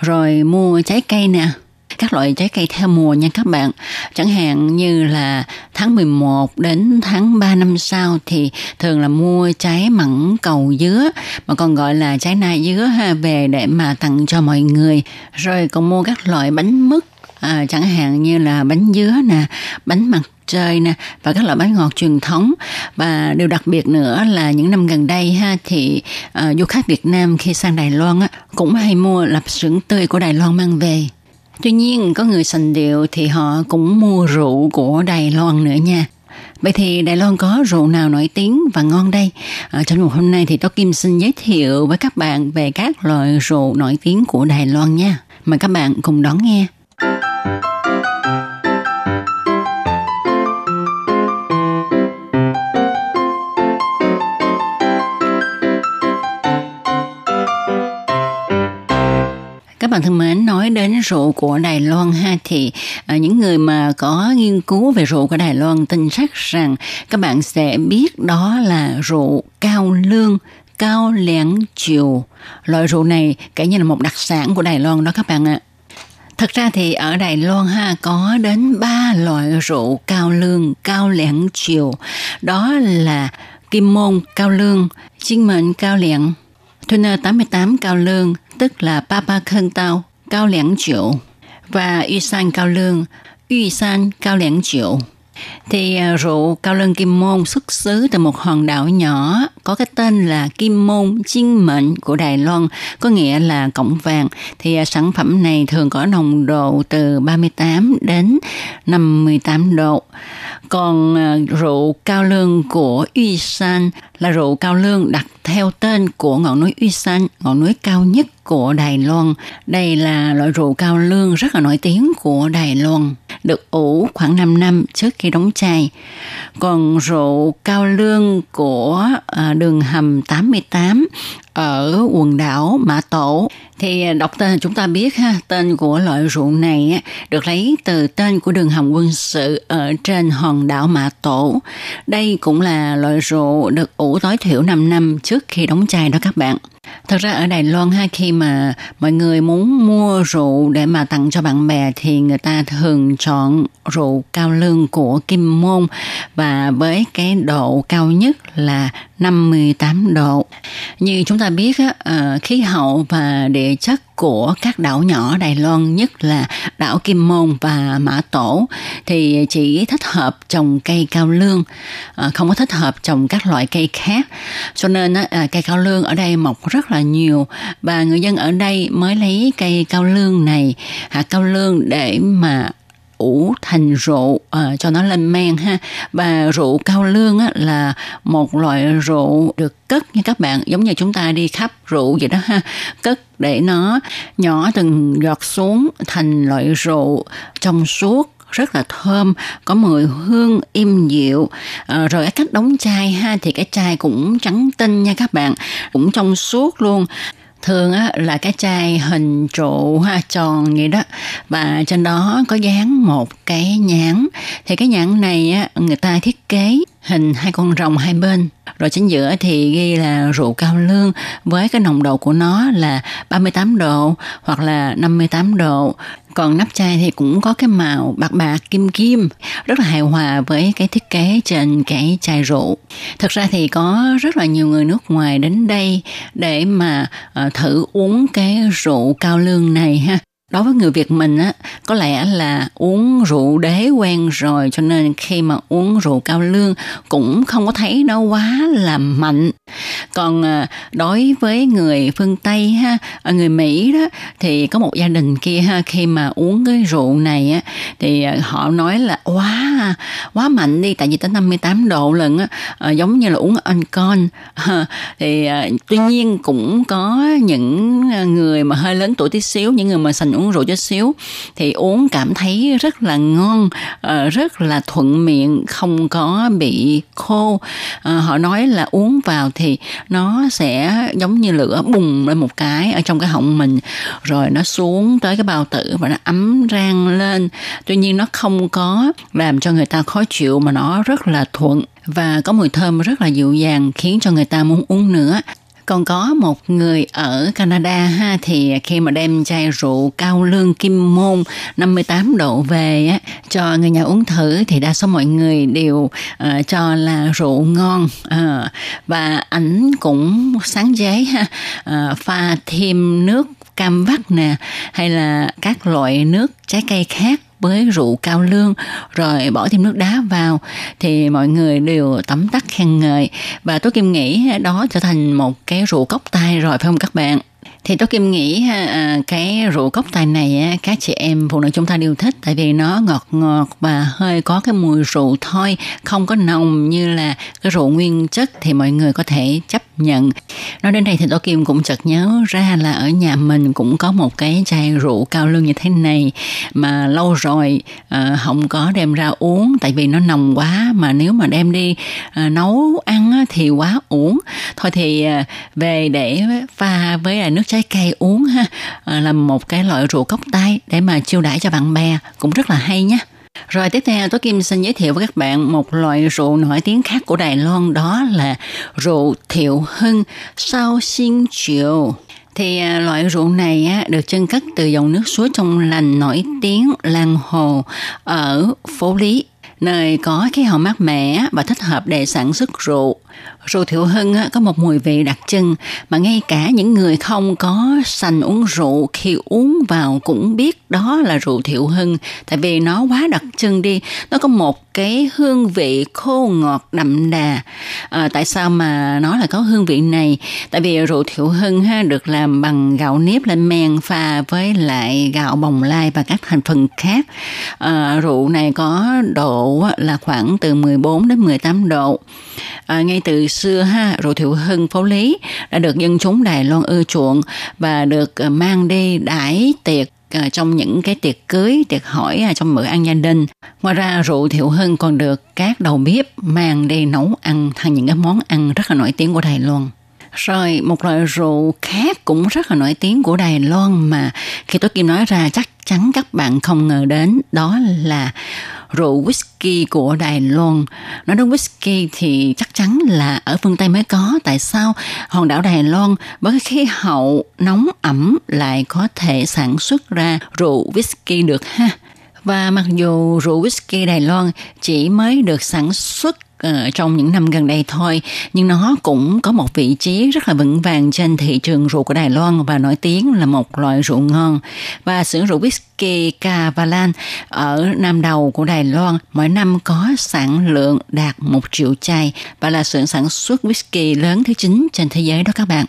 rồi mua trái cây nè, các loại trái cây theo mùa nha các bạn. Chẳng hạn như là tháng 11 đến tháng 3 năm sau thì thường là mua trái mận cầu dứa mà còn gọi là trái na dứa ha về để mà tặng cho mọi người. Rồi còn mua các loại bánh mứt à, chẳng hạn như là bánh dứa nè, bánh mặt trời nè và các loại bánh ngọt truyền thống và điều đặc biệt nữa là những năm gần đây ha thì uh, du khách Việt Nam khi sang Đài Loan á, cũng hay mua lạp xưởng tươi của Đài Loan mang về Tuy nhiên có người sành điệu thì họ cũng mua rượu của Đài Loan nữa nha. Vậy thì Đài Loan có rượu nào nổi tiếng và ngon đây? À, trong một hôm nay thì tôi Kim xin giới thiệu với các bạn về các loại rượu nổi tiếng của Đài Loan nha. Mời các bạn cùng đón nghe. Các bạn thân mến, nói đến rượu của Đài Loan ha thì à, những người mà có nghiên cứu về rượu của Đài Loan tin chắc rằng các bạn sẽ biết đó là rượu cao lương cao lẻng chiều. Loại rượu này kể như là một đặc sản của Đài Loan đó các bạn ạ. Thật ra thì ở Đài Loan ha có đến ba loại rượu cao lương, cao lẻng chiều. Đó là Kim Môn cao lương, Chiên Mệnh cao lẻng, Thuner 88 cao lương, tức là ba ba Khân Tao, cao Lãng triệu và Y San cao lương, Y San cao Lãng triệu. Thì à, rượu cao lương Kim Môn xuất xứ từ một hòn đảo nhỏ có cái tên là Kim Môn Chiên Mệnh của Đài Loan, có nghĩa là cổng vàng. Thì à, sản phẩm này thường có nồng độ từ 38 đến 58 độ. Còn à, rượu cao lương của Uy San là rượu cao lương đặt theo tên của ngọn núi Uy San, ngọn núi cao nhất của Đài Loan. Đây là loại rượu cao lương rất là nổi tiếng của Đài Loan, được ủ khoảng 5 năm trước khi đóng chai. Còn rượu cao lương của à, đường hầm 88 ở quần đảo Mã Tổ thì à, đọc tên chúng ta biết ha tên của loại rượu này á, được lấy từ tên của đường hầm quân sự ở trên hòn đảo Mã Tổ. Đây cũng là loại rượu được ủ tối thiểu 5 năm trước khi đóng chai đó các bạn. Thật ra ở Đài Loan ha, khi mà mọi người muốn mua rượu để mà tặng cho bạn bè thì người ta thường chọn rượu cao lương của Kim Môn và với cái độ cao nhất là 58 độ. Như chúng ta biết ờ, khí hậu và địa chất của các đảo nhỏ Đài Loan, nhất là đảo Kim Môn và Mã Tổ, thì chỉ thích hợp trồng cây cao lương à, không có thích hợp trồng các loại cây khác. Cho nên à, cây cao lương ở đây mọc rất là nhiều và người dân ở đây mới lấy cây cao lương này hạt cao lương để mà ủ thành rượu uh, cho nó lên men ha. Và rượu cao lương á, là một loại rượu được cất nha các bạn. Giống như chúng ta đi khắp rượu vậy đó ha. Cất để nó nhỏ từng giọt xuống thành loại rượu trong suốt rất là thơm có mùi hương im dịu. À, rồi cái cách đóng chai ha thì cái chai cũng trắng tinh nha các bạn cũng trong suốt luôn thường á, là cái chai hình trụ ha tròn vậy đó. Và trên đó có dán một cái nhãn. Thì cái nhãn này á, người ta thiết kế hình hai con rồng hai bên. Rồi chính giữa thì ghi là rượu cao lương, với cái nồng độ của nó là 38 độ hoặc là 58 độ. Còn nắp chai thì cũng có cái màu bạc bạc, kim kim, rất là hài hòa với cái thiết kế trên cái chai rượu. Thực ra thì có rất là nhiều người nước ngoài đến đây để mà ờ, thử uống cái rượu cao lương này ha đối với người Việt mình á, có lẽ là uống rượu đế quen rồi, cho nên khi mà uống rượu cao lương cũng không có thấy nó quá là mạnh. Còn à, đối với người phương Tây ha à, người Mỹ đó, thì có một gia đình kia ha, khi mà uống cái rượu này á, thì à, họ nói là quá quá mạnh đi, tại vì tới 58 độ lần á giống như là uống Ancon. Thì tuy nhiên cũng có những người mà hơi lớn tuổi tí xíu, những người mà sành uống rượu chút xíu, thì uống cảm thấy rất là ngon ờ, rất là thuận miệng, không có bị khô. Ờ, họ nói là uống vào thì nó sẽ giống như lửa bùng lên một cái ở trong cái họng mình, rồi nó xuống tới cái bao tử và nó ấm rang lên. Tuy nhiên nó không có làm cho người ta khó chịu mà nó rất là thuận và có mùi thơm rất là dịu dàng khiến cho người ta muốn uống nữa còn có một người ở Canada ha thì khi mà đem chai rượu cao lương kim môn 58 độ về á cho người nhà uống thử thì đa số mọi người đều uh, cho là rượu ngon. Uh, và ảnh cũng sáng chế ha uh, pha thêm nước cam vắt nè hay là các loại nước trái cây khác với rượu cao lương rồi bỏ thêm nước đá vào thì mọi người đều tấm tắc khen ngợi. Và tôi kim nghĩ đó trở thành một cái rượu cốc tay rồi phải không các bạn? Thì tôi kim nghĩ à, à, cái rượu cốc tài này các chị em phụ nữ chúng ta đều thích tại vì nó ngọt ngọt và hơi có cái mùi rượu thôi không có nồng như là cái rượu nguyên chất thì mọi người có thể chấp nhận. Nói đến đây thì tôi kim cũng chợt nhớ ra là ở nhà mình cũng có một cái chai rượu cao lương như thế này mà lâu rồi à, không có đem ra uống tại vì nó nồng quá mà nếu mà đem đi à, nấu ăn thì quá uống thôi thì ờ, về để pha với nước trái cây uống ha. À, là một cái loại rượu cốc tay để mà chiêu đãi cho bạn bè cũng rất là hay nhé rồi tiếp theo tôi Kim xin giới thiệu với các bạn một loại rượu nổi tiếng khác của Đài Loan đó là rượu Thiệu Hưng sao xin Triệu. thì à, loại rượu này á, được chân cất từ dòng nước suối trong lành nổi tiếng làng Hồ ở phố Lý nơi có khí hậu mát mẻ và thích hợp để sản xuất rượu. Rượu Thiệu Hưng có một mùi vị đặc trưng mà ngay cả những người không có sành uống rượu khi uống vào cũng biết đó là rượu Thiệu Hưng tại vì nó quá đặc trưng đi. Nó có một cái hương vị khô ngọt đậm đà. À, tại sao mà nó lại có hương vị này? Tại vì rượu Thiệu Hưng ha được làm bằng gạo nếp lên men pha với lại gạo bồng lai và các thành phần khác. À, rượu này có độ là khoảng từ 14 đến 18 độ. À, ngay từ xưa ha rượu thiệu hưng phố lý đã được dân chúng Đài Loan ưa chuộng và được à, mang đi đãi tiệc à, trong những cái tiệc cưới, tiệc hỏi à, trong bữa ăn gia đình. Ngoài ra rượu thiệu hưng còn được các đầu bếp mang đi nấu ăn thành những cái món ăn rất là nổi tiếng của Đài Loan. Rồi một loại rượu khác cũng rất là nổi tiếng của Đài Loan mà khi tôi Kim nói ra chắc chắn các bạn không ngờ đến, đó là rượu whisky của Đài Loan. Nói đến whisky thì chắc chắn là ở phương Tây mới có. Tại sao hòn đảo Đài Loan với khí hậu nóng ẩm lại có thể sản xuất ra rượu whisky được ha? Và mặc dù rượu whisky Đài Loan chỉ mới được sản xuất Ờ, trong những năm gần đây thôi nhưng nó cũng có một vị trí rất là vững vàng trên thị trường rượu của Đài Loan và nổi tiếng là một loại rượu ngon và xưởng rượu whisky Cavalan ở Nam Đầu của Đài Loan mỗi năm có sản lượng đạt một triệu chai và là xưởng sản xuất whisky lớn thứ 9 trên thế giới đó các bạn.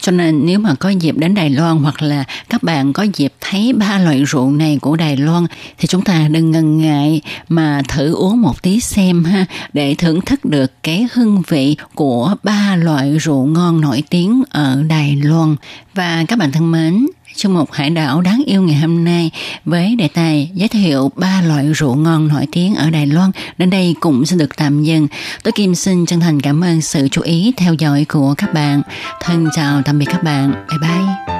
Cho nên nếu mà có dịp đến Đài Loan hoặc là các bạn có dịp thấy ba loại rượu này của Đài Loan thì chúng ta đừng ngần ngại mà thử uống một tí xem ha để thưởng thức được cái hương vị của ba loại rượu ngon nổi tiếng ở Đài Loan. Và các bạn thân mến, trong một hải đảo đáng yêu ngày hôm nay, với đề tài giới thiệu ba loại rượu ngon nổi tiếng ở Đài Loan. Đến đây cũng xin được tạm dừng. Tôi Kim xin chân thành cảm ơn sự chú ý theo dõi của các bạn. Thân chào tạm biệt các bạn. Bye bye.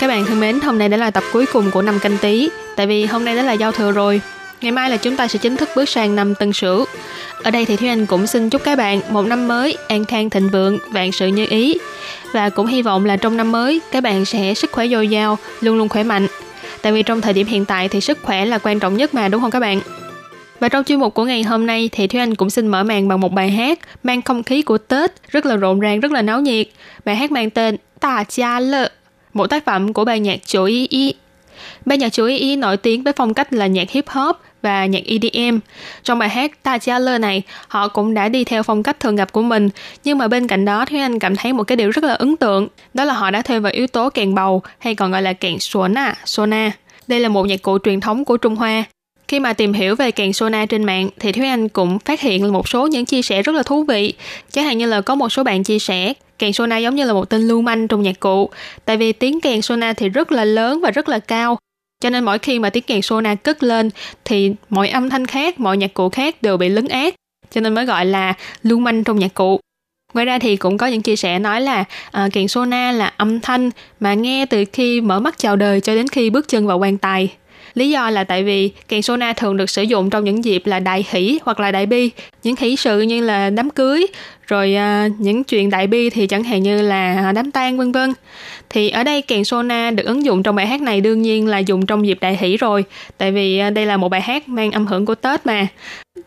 Các bạn thân mến, hôm nay đã là tập cuối cùng của năm canh tí, tại vì hôm nay đã là giao thừa rồi. Ngày mai là chúng ta sẽ chính thức bước sang năm Tân Sửu. Ở đây thì Thúy Anh cũng xin chúc các bạn một năm mới an khang thịnh vượng, vạn sự như ý. Và cũng hy vọng là trong năm mới các bạn sẽ sức khỏe dồi dào, luôn luôn khỏe mạnh. Tại vì trong thời điểm hiện tại thì sức khỏe là quan trọng nhất mà đúng không các bạn? Và trong chuyên mục của ngày hôm nay thì Thúy Anh cũng xin mở màn bằng một bài hát mang không khí của Tết, rất là rộn ràng, rất là náo nhiệt. Bài hát mang tên Ta Cha Lợ, một tác phẩm của ban nhạc chủ Ý Ý. Ban nhạc chủ Ý Ý nổi tiếng với phong cách là nhạc hip hop và nhạc EDM. Trong bài hát Ta Cha Lơ này, họ cũng đã đi theo phong cách thường gặp của mình, nhưng mà bên cạnh đó thì anh cảm thấy một cái điều rất là ấn tượng, đó là họ đã thêm vào yếu tố kèn bầu hay còn gọi là kèn sona, sona. Đây là một nhạc cụ truyền thống của Trung Hoa. Khi mà tìm hiểu về kèn sona trên mạng thì Thúy Anh cũng phát hiện một số những chia sẻ rất là thú vị. Chẳng hạn như là có một số bạn chia sẻ kèn sona giống như là một tên lưu manh trong nhạc cụ. Tại vì tiếng kèn sona thì rất là lớn và rất là cao. Cho nên mỗi khi mà tiếng kèn sona cất lên thì mọi âm thanh khác, mọi nhạc cụ khác đều bị lấn át. Cho nên mới gọi là lưu manh trong nhạc cụ. Ngoài ra thì cũng có những chia sẻ nói là à, uh, kèn sona là âm thanh mà nghe từ khi mở mắt chào đời cho đến khi bước chân vào quan tài. Lý do là tại vì kèn sona thường được sử dụng trong những dịp là đại hỷ hoặc là đại bi, những hỷ sự như là đám cưới, rồi uh, những chuyện đại bi thì chẳng hạn như là à, đám tang vân vân. Thì ở đây kèn sona được ứng dụng trong bài hát này đương nhiên là dùng trong dịp đại hỷ rồi, tại vì uh, đây là một bài hát mang âm hưởng của Tết mà.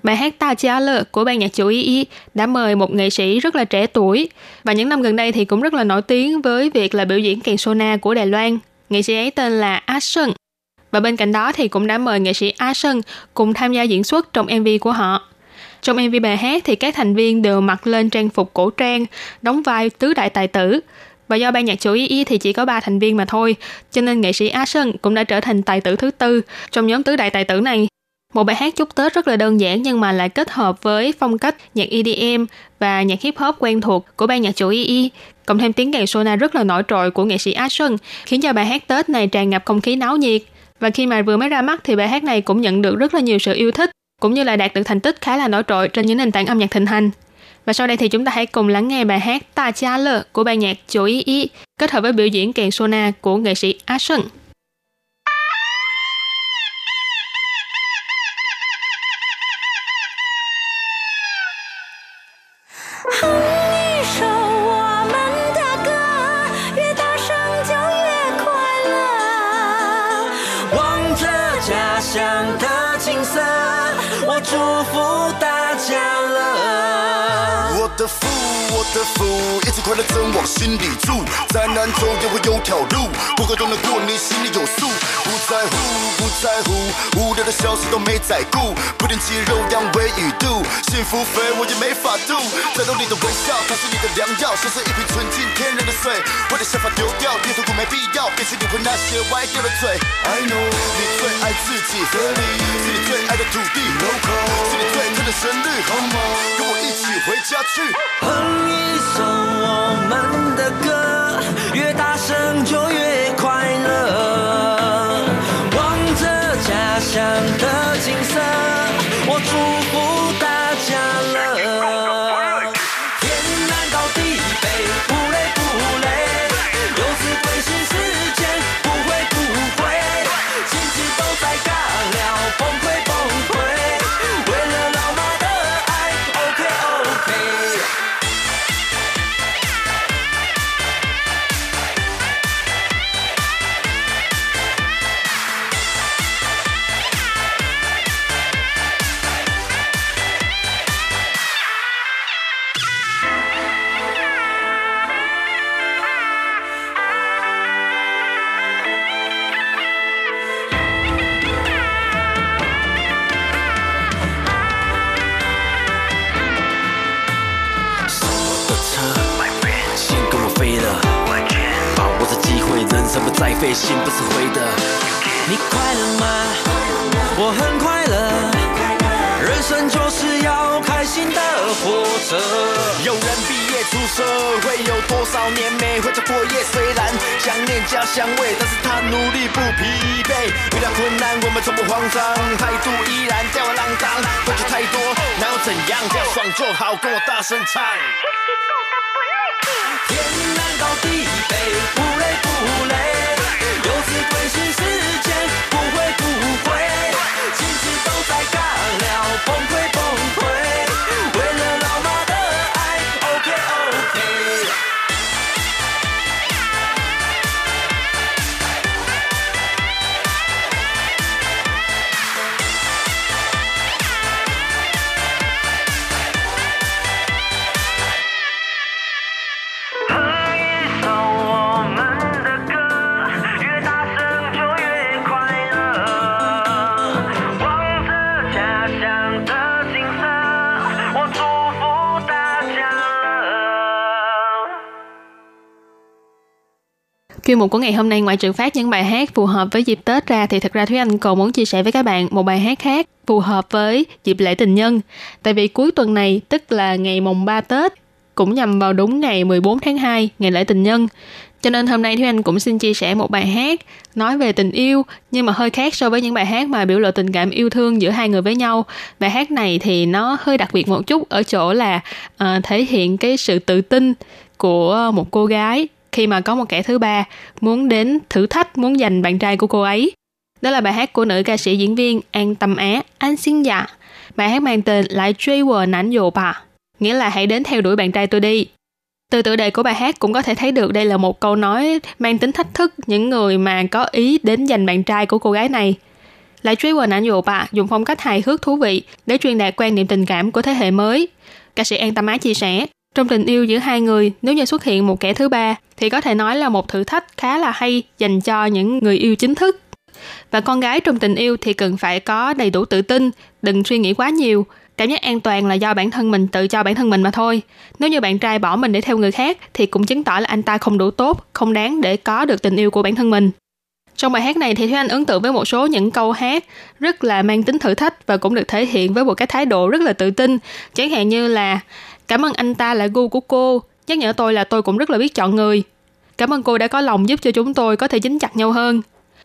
Bài hát Ta Chia Lơ của ban nhạc chủ Y Y đã mời một nghệ sĩ rất là trẻ tuổi và những năm gần đây thì cũng rất là nổi tiếng với việc là biểu diễn kèn sona của Đài Loan. Nghệ sĩ ấy tên là A Sơn và bên cạnh đó thì cũng đã mời nghệ sĩ A Sơn cùng tham gia diễn xuất trong MV của họ. Trong MV bài hát thì các thành viên đều mặc lên trang phục cổ trang, đóng vai tứ đại tài tử. Và do ban nhạc chủ Y Y thì chỉ có 3 thành viên mà thôi, cho nên nghệ sĩ A Sơn cũng đã trở thành tài tử thứ tư trong nhóm tứ đại tài tử này. Một bài hát chúc Tết rất là đơn giản nhưng mà lại kết hợp với phong cách nhạc EDM và nhạc hip hop quen thuộc của ban nhạc chủ Y Y, cộng thêm tiếng kèn sona rất là nổi trội của nghệ sĩ A Sơn, khiến cho bài hát Tết này tràn ngập không khí náo nhiệt. Và khi mà vừa mới ra mắt thì bài hát này cũng nhận được rất là nhiều sự yêu thích, cũng như là đạt được thành tích khá là nổi trội trên những nền tảng âm nhạc thịnh hành. Và sau đây thì chúng ta hãy cùng lắng nghe bài hát Ta Cha Lơ của ban nhạc Chủ Ý Ý kết hợp với biểu diễn kèn sona của nghệ sĩ A Sơn. 也会有条路，过个都能过，你心里有数，不在乎，不在乎，无聊的消息都没在顾，不点肌肉养胃与肚，幸福肥我也没法度，战斗里的微笑，它是你的良药，像是一瓶纯净天然的水，我的想法丢掉，越痛苦没必要，别去理会那些歪掉的嘴。I know，你最爱自己，合理，是你最爱的土地，local，是你最疼的旋律，好吗？跟我一起回家去。哼一首我们的歌，越大声就越快乐。不再费心，不是灰的。你快乐吗？我很快乐。人生就是要开心的活着。有人毕业出社会，有多少年没回家过夜？虽然想念家乡味，但是他努力不疲惫。遇到困难，我们从不慌张，态度依然吊儿郎当。过去太多，哪有怎样？只要爽就好，跟我大声唱。天南高地北，不累不累，游子归心似箭，不会不会，亲戚都在尬聊，崩溃崩溃，为了 Chuyên mục của ngày hôm nay ngoại trừ phát những bài hát phù hợp với dịp Tết ra thì thật ra Thúy Anh còn muốn chia sẻ với các bạn một bài hát khác phù hợp với dịp lễ tình nhân. Tại vì cuối tuần này tức là ngày mùng 3 Tết cũng nhằm vào đúng ngày 14 tháng 2, ngày lễ tình nhân. Cho nên hôm nay Thúy Anh cũng xin chia sẻ một bài hát nói về tình yêu nhưng mà hơi khác so với những bài hát mà biểu lộ tình cảm yêu thương giữa hai người với nhau. Bài hát này thì nó hơi đặc biệt một chút ở chỗ là uh, thể hiện cái sự tự tin của một cô gái khi mà có một kẻ thứ ba muốn đến thử thách muốn giành bạn trai của cô ấy. Đó là bài hát của nữ ca sĩ diễn viên An Tâm Á, An Xin Dạ. Bài hát mang tên Lại truy quờ nản dồ bà, nghĩa là hãy đến theo đuổi bạn trai tôi đi. Từ tựa đề của bài hát cũng có thể thấy được đây là một câu nói mang tính thách thức những người mà có ý đến giành bạn trai của cô gái này. Lại truy quần ảnh dụ bà dùng phong cách hài hước thú vị để truyền đạt quan niệm tình cảm của thế hệ mới. Ca sĩ An Tâm Á chia sẻ, trong tình yêu giữa hai người, nếu như xuất hiện một kẻ thứ ba, thì có thể nói là một thử thách khá là hay dành cho những người yêu chính thức. Và con gái trong tình yêu thì cần phải có đầy đủ tự tin, đừng suy nghĩ quá nhiều. Cảm giác an toàn là do bản thân mình tự cho bản thân mình mà thôi. Nếu như bạn trai bỏ mình để theo người khác thì cũng chứng tỏ là anh ta không đủ tốt, không đáng để có được tình yêu của bản thân mình. Trong bài hát này thì Thúy Anh ấn tượng với một số những câu hát rất là mang tính thử thách và cũng được thể hiện với một cái thái độ rất là tự tin. Chẳng hạn như là Cảm ơn anh ta là gu của cô, nhắc nhở tôi là tôi cũng rất là biết chọn người. Cảm ơn cô đã có lòng giúp cho chúng tôi có thể dính chặt nhau hơn.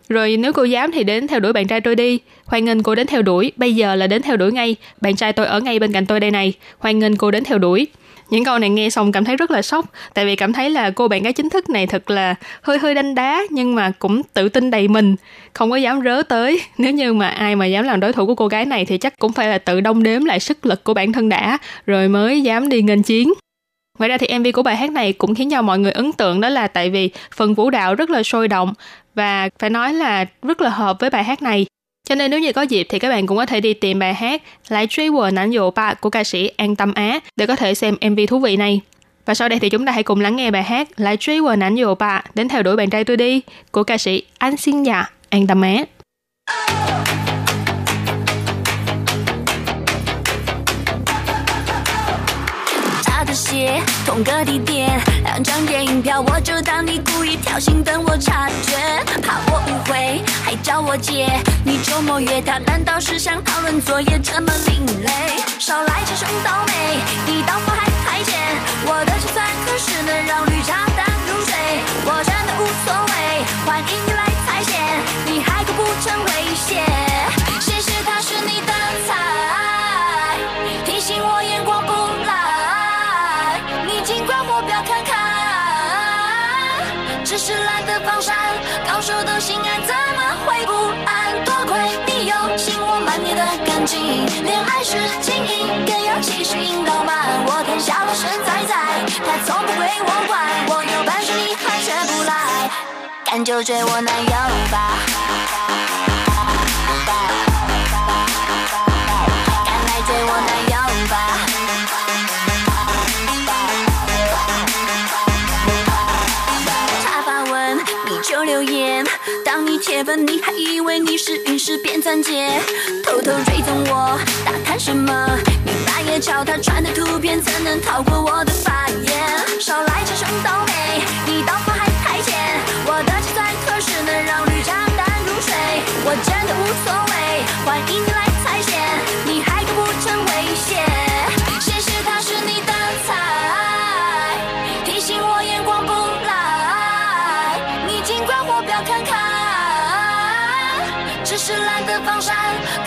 Rồi nếu cô dám thì đến theo đuổi bạn trai tôi đi. Hoan nghênh cô đến theo đuổi, bây giờ là đến theo đuổi ngay. Bạn trai tôi ở ngay bên cạnh tôi đây này. Hoan nghênh cô đến theo đuổi. Những câu này nghe xong cảm thấy rất là sốc, Tại vì cảm thấy là cô bạn gái chính thức này thật là hơi hơi đanh đá, Nhưng mà cũng tự tin đầy mình. Không có dám rớ tới. Nếu như mà ai mà dám làm đối thủ của cô gái này Thì chắc cũng phải là tự đông đếm lại sức lực của bản thân đã, Rồi mới dám đi nghênh chiến. Ngoài ra thì MV của bài hát này cũng khiến cho mọi người ấn tượng, đó là tại vì phần vũ đạo rất là sôi động và phải nói là rất là hợp với bài hát này. Cho nên nếu như có dịp thì các bạn cũng có thể đi tìm bài hát Lại truy quờ nản dụ ba của ca sĩ An Tâm Á để có thể xem MV thú vị này. Và sau đây thì chúng ta hãy cùng lắng nghe bài hát Lại truy quờ nản dụ ba đến theo đuổi bạn trai tôi đi của ca sĩ An Xin Dạ An Tâm Á. Oh! 同个地点，两张电影票，我就当你故意挑衅，等我察觉，怕我误会，还叫我姐。你周末约他，难道是想讨论作业这么另类？少来这种倒霉，你到付还太浅，我的计算可是能让绿茶淡如水，我真的无所谓，欢迎你来踩线，你还构不成威胁，谢谢他是你的菜，敢就追我男友吧。赶来追我男友吧。查发文你就留言，当你铁粉，你还以为你是陨石变钻戒，偷偷追踪我，打探什么？你半夜瞧他传的图片，怎能逃过我的法眼？少来这种倒霉，你刀法还太浅，我的我真的无所谓，欢迎你来踩线，你还构不成威胁，谢谢他是你的菜，提醒我眼光不赖，你尽管火表看看，只是懒得放闪，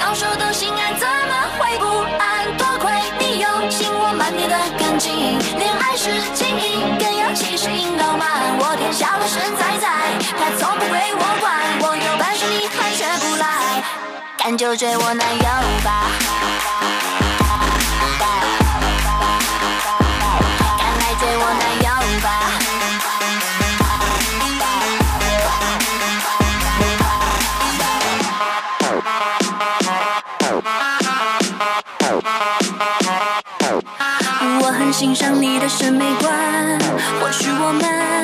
高手都心安，怎么会不安？多亏你有心，我满地的干净，恋爱是经营，更要气势引导慢，我天下老神在在，他从不归我管，我，干就追我男友吧。赶来追我男友吧。我很欣赏你的审美观，或许我们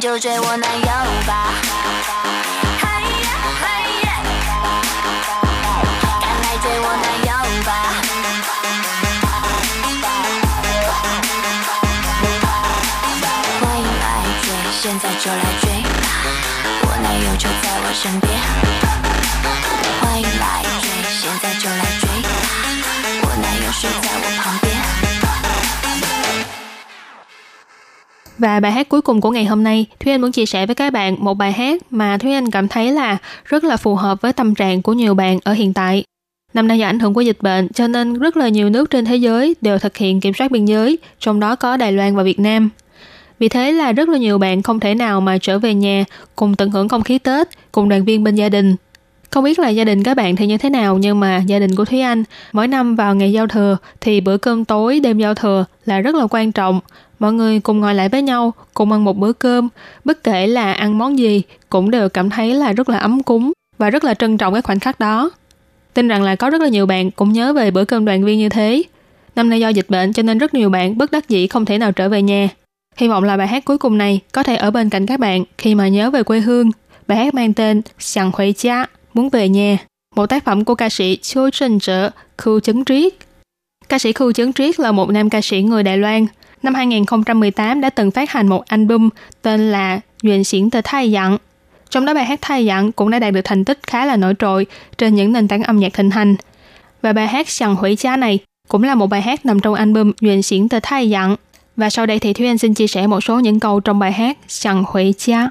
就追我男友吧。嗨呀嗨呀，赶来追我男友吧。欢迎来追，现在就来追吧，我男友就在我身边。Và bài hát cuối cùng của ngày hôm nay, Thúy Anh muốn chia sẻ với các bạn một bài hát mà Thúy Anh cảm thấy là rất là phù hợp với tâm trạng của nhiều bạn ở hiện tại. Năm nay do ảnh hưởng của dịch bệnh cho nên rất là nhiều nước trên thế giới đều thực hiện kiểm soát biên giới, trong đó có Đài Loan và Việt Nam. Vì thế là rất là nhiều bạn không thể nào mà trở về nhà cùng tận hưởng không khí Tết, cùng đoàn viên bên gia đình. Không biết là gia đình các bạn thì như thế nào nhưng mà gia đình của Thúy Anh mỗi năm vào ngày giao thừa thì bữa cơm tối đêm giao thừa là rất là quan trọng. Mọi người cùng ngồi lại với nhau, cùng ăn một bữa cơm, bất kể là ăn món gì cũng đều cảm thấy là rất là ấm cúng và rất là trân trọng cái khoảnh khắc đó. Tin rằng là có rất là nhiều bạn cũng nhớ về bữa cơm đoàn viên như thế. Năm nay do dịch bệnh cho nên rất nhiều bạn bất đắc dĩ không thể nào trở về nhà. Hy vọng là bài hát cuối cùng này có thể ở bên cạnh các bạn khi mà nhớ về quê hương. Bài hát mang tên sằng khuấy Cha, Muốn Về Nhà. Một tác phẩm của ca sĩ Chiêu Trần Trợ, Khu Chấn Triết. Ca sĩ Khu Chấn Triết là một nam ca sĩ người Đài Loan. Năm 2018 đã từng phát hành một album tên là Duyện Xiển Tờ Thai Dặn. Trong đó bài hát Thai Dặn cũng đã đạt được thành tích khá là nổi trội trên những nền tảng âm nhạc thịnh hành. Và bài hát Sần Hủy Cha này cũng là một bài hát nằm trong album Duyên Xiển Tờ Thai Dặn. Và sau đây thì Thúy Anh xin chia sẻ một số những câu trong bài hát Sần Hủy Cha.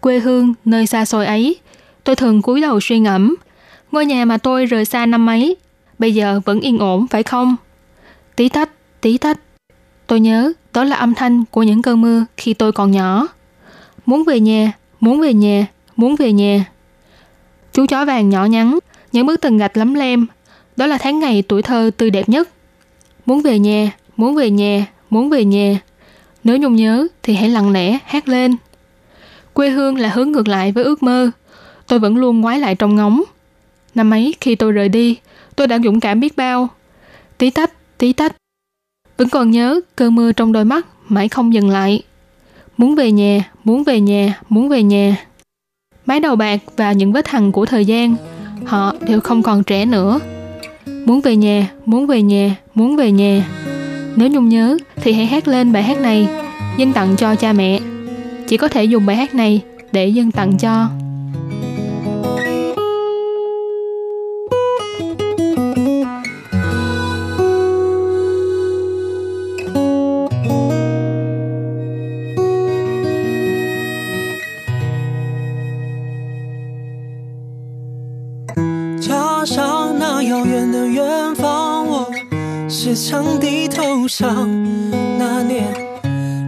Quê hương, nơi xa xôi ấy, tôi thường cúi đầu suy ngẫm. Ngôi nhà mà tôi rời xa năm ấy, bây giờ vẫn yên ổn phải không? Tí tách, tí tách. Tôi nhớ đó là âm thanh của những cơn mưa khi tôi còn nhỏ. Muốn về nhà, muốn về nhà, muốn về nhà. Chú chó vàng nhỏ nhắn, những bức tường gạch lấm lem. Đó là tháng ngày tuổi thơ tươi đẹp nhất. Muốn về nhà, muốn về nhà, muốn về nhà. Nếu nhung nhớ thì hãy lặng lẽ hát lên. Quê hương là hướng ngược lại với ước mơ. Tôi vẫn luôn ngoái lại trong ngóng. Năm ấy khi tôi rời đi, tôi đã dũng cảm biết bao. Tí tách, tí tách. Vẫn còn nhớ cơn mưa trong đôi mắt mãi không dừng lại. Muốn về nhà, muốn về nhà, muốn về nhà. Mái đầu bạc và những vết hằn của thời gian, họ đều không còn trẻ nữa. Muốn về nhà, muốn về nhà, muốn về nhà. Nếu nhung nhớ thì hãy hát lên bài hát này, dâng tặng cho cha mẹ. Chỉ có thể dùng bài hát này để dâng tặng cho 那年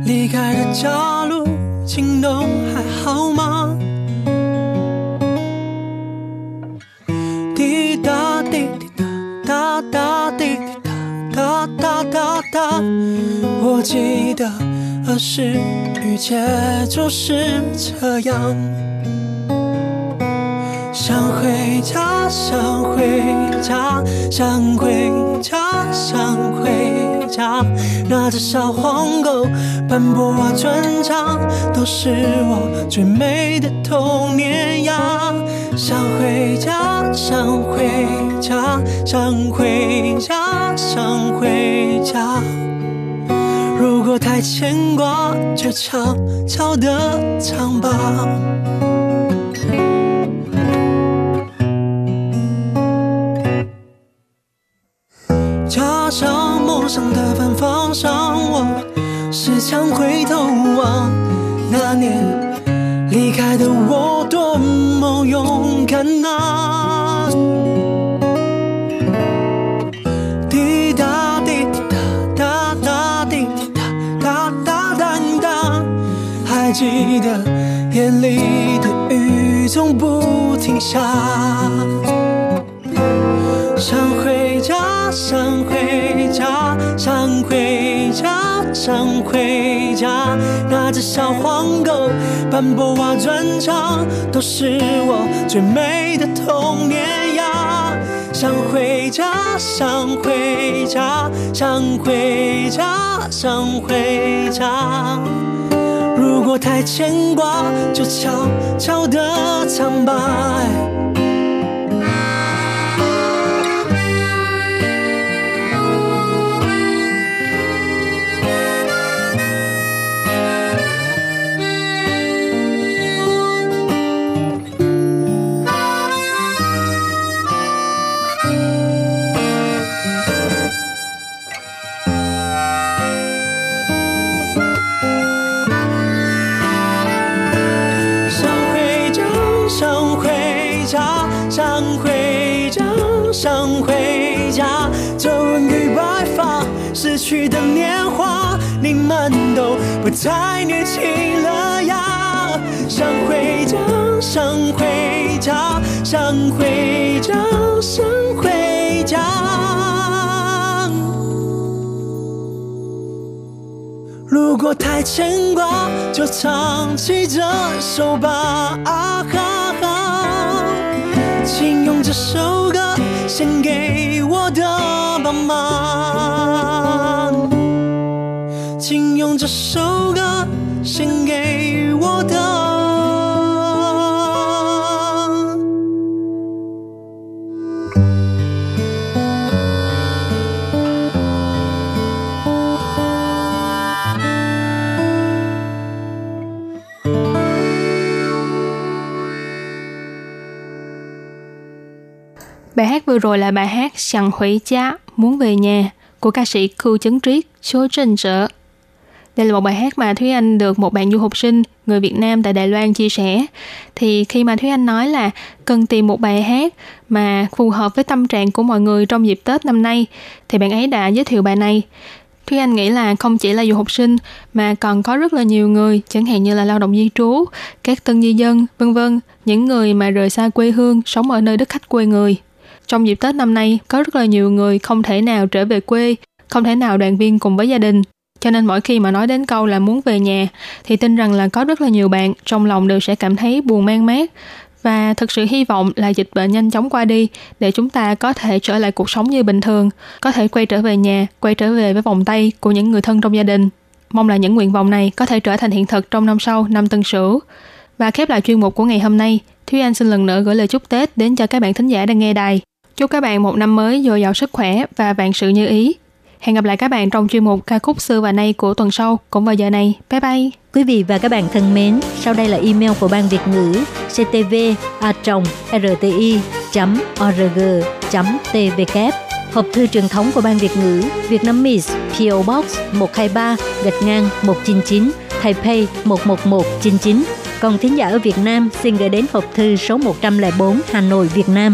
离开的家路，情都还好吗？滴答滴滴答，答答滴滴答，答答答答。我记得儿时遇见就是这样，想回家，想回家，想回家，想回。家，拿着小黄狗斑驳啊转场，都是我最美的童年呀！想回家，想回家，想回家，想回家。如果太牵挂，就悄悄地唱吧。加上。陌生的反方向，我时常回头望那年离开的我，多么勇敢啊！滴答滴答，答答滴滴答，答答答答，还记得眼里的雨总不停下。想回家，想想回家。拿着小黄狗斑驳瓦转场，都是我最美的童年呀。想回家，想回家，想回家，想回家。如果太牵挂，就悄悄地唱吧。太年轻了呀！想回家，想回家，想回家，想回家。如果太牵挂，就唱起这首吧，啊哈哈！请用这首歌献给我的爸妈。请用这首 Bài hát vừa rồi là bài hát Sẵn Hủy Cha, Muốn Về Nhà của ca sĩ Khu Chấn Triết, Số Trinh Trợ. Đây là một bài hát mà Thúy Anh được một bạn du học sinh người Việt Nam tại Đài Loan chia sẻ. Thì khi mà Thúy Anh nói là cần tìm một bài hát mà phù hợp với tâm trạng của mọi người trong dịp Tết năm nay, thì bạn ấy đã giới thiệu bài này. Thúy Anh nghĩ là không chỉ là du học sinh mà còn có rất là nhiều người, chẳng hạn như là lao động di trú, các tân di dân, vân vân, những người mà rời xa quê hương, sống ở nơi đất khách quê người. Trong dịp Tết năm nay, có rất là nhiều người không thể nào trở về quê, không thể nào đoàn viên cùng với gia đình. Cho nên mỗi khi mà nói đến câu là muốn về nhà thì tin rằng là có rất là nhiều bạn trong lòng đều sẽ cảm thấy buồn man mát và thực sự hy vọng là dịch bệnh nhanh chóng qua đi để chúng ta có thể trở lại cuộc sống như bình thường, có thể quay trở về nhà, quay trở về với vòng tay của những người thân trong gia đình. Mong là những nguyện vọng này có thể trở thành hiện thực trong năm sau, năm Tân Sửu. Và khép lại chuyên mục của ngày hôm nay, Thúy Anh xin lần nữa gửi lời chúc Tết đến cho các bạn thính giả đang nghe đài. Chúc các bạn một năm mới dồi dào sức khỏe và vạn sự như ý. Hẹn gặp lại các bạn trong chuyên mục ca khúc xưa và nay của tuần sau cũng vào giờ này. Bye bye! Quý vị và các bạn thân mến, sau đây là email của Ban Việt ngữ ctv a rti org tvk Hộp thư truyền thống của Ban Việt ngữ Việt Nam Miss PO Box 123 gạch ngang 199 Taipei 11199 Còn thính giả ở Việt Nam xin gửi đến hộp thư số 104 Hà Nội, Việt Nam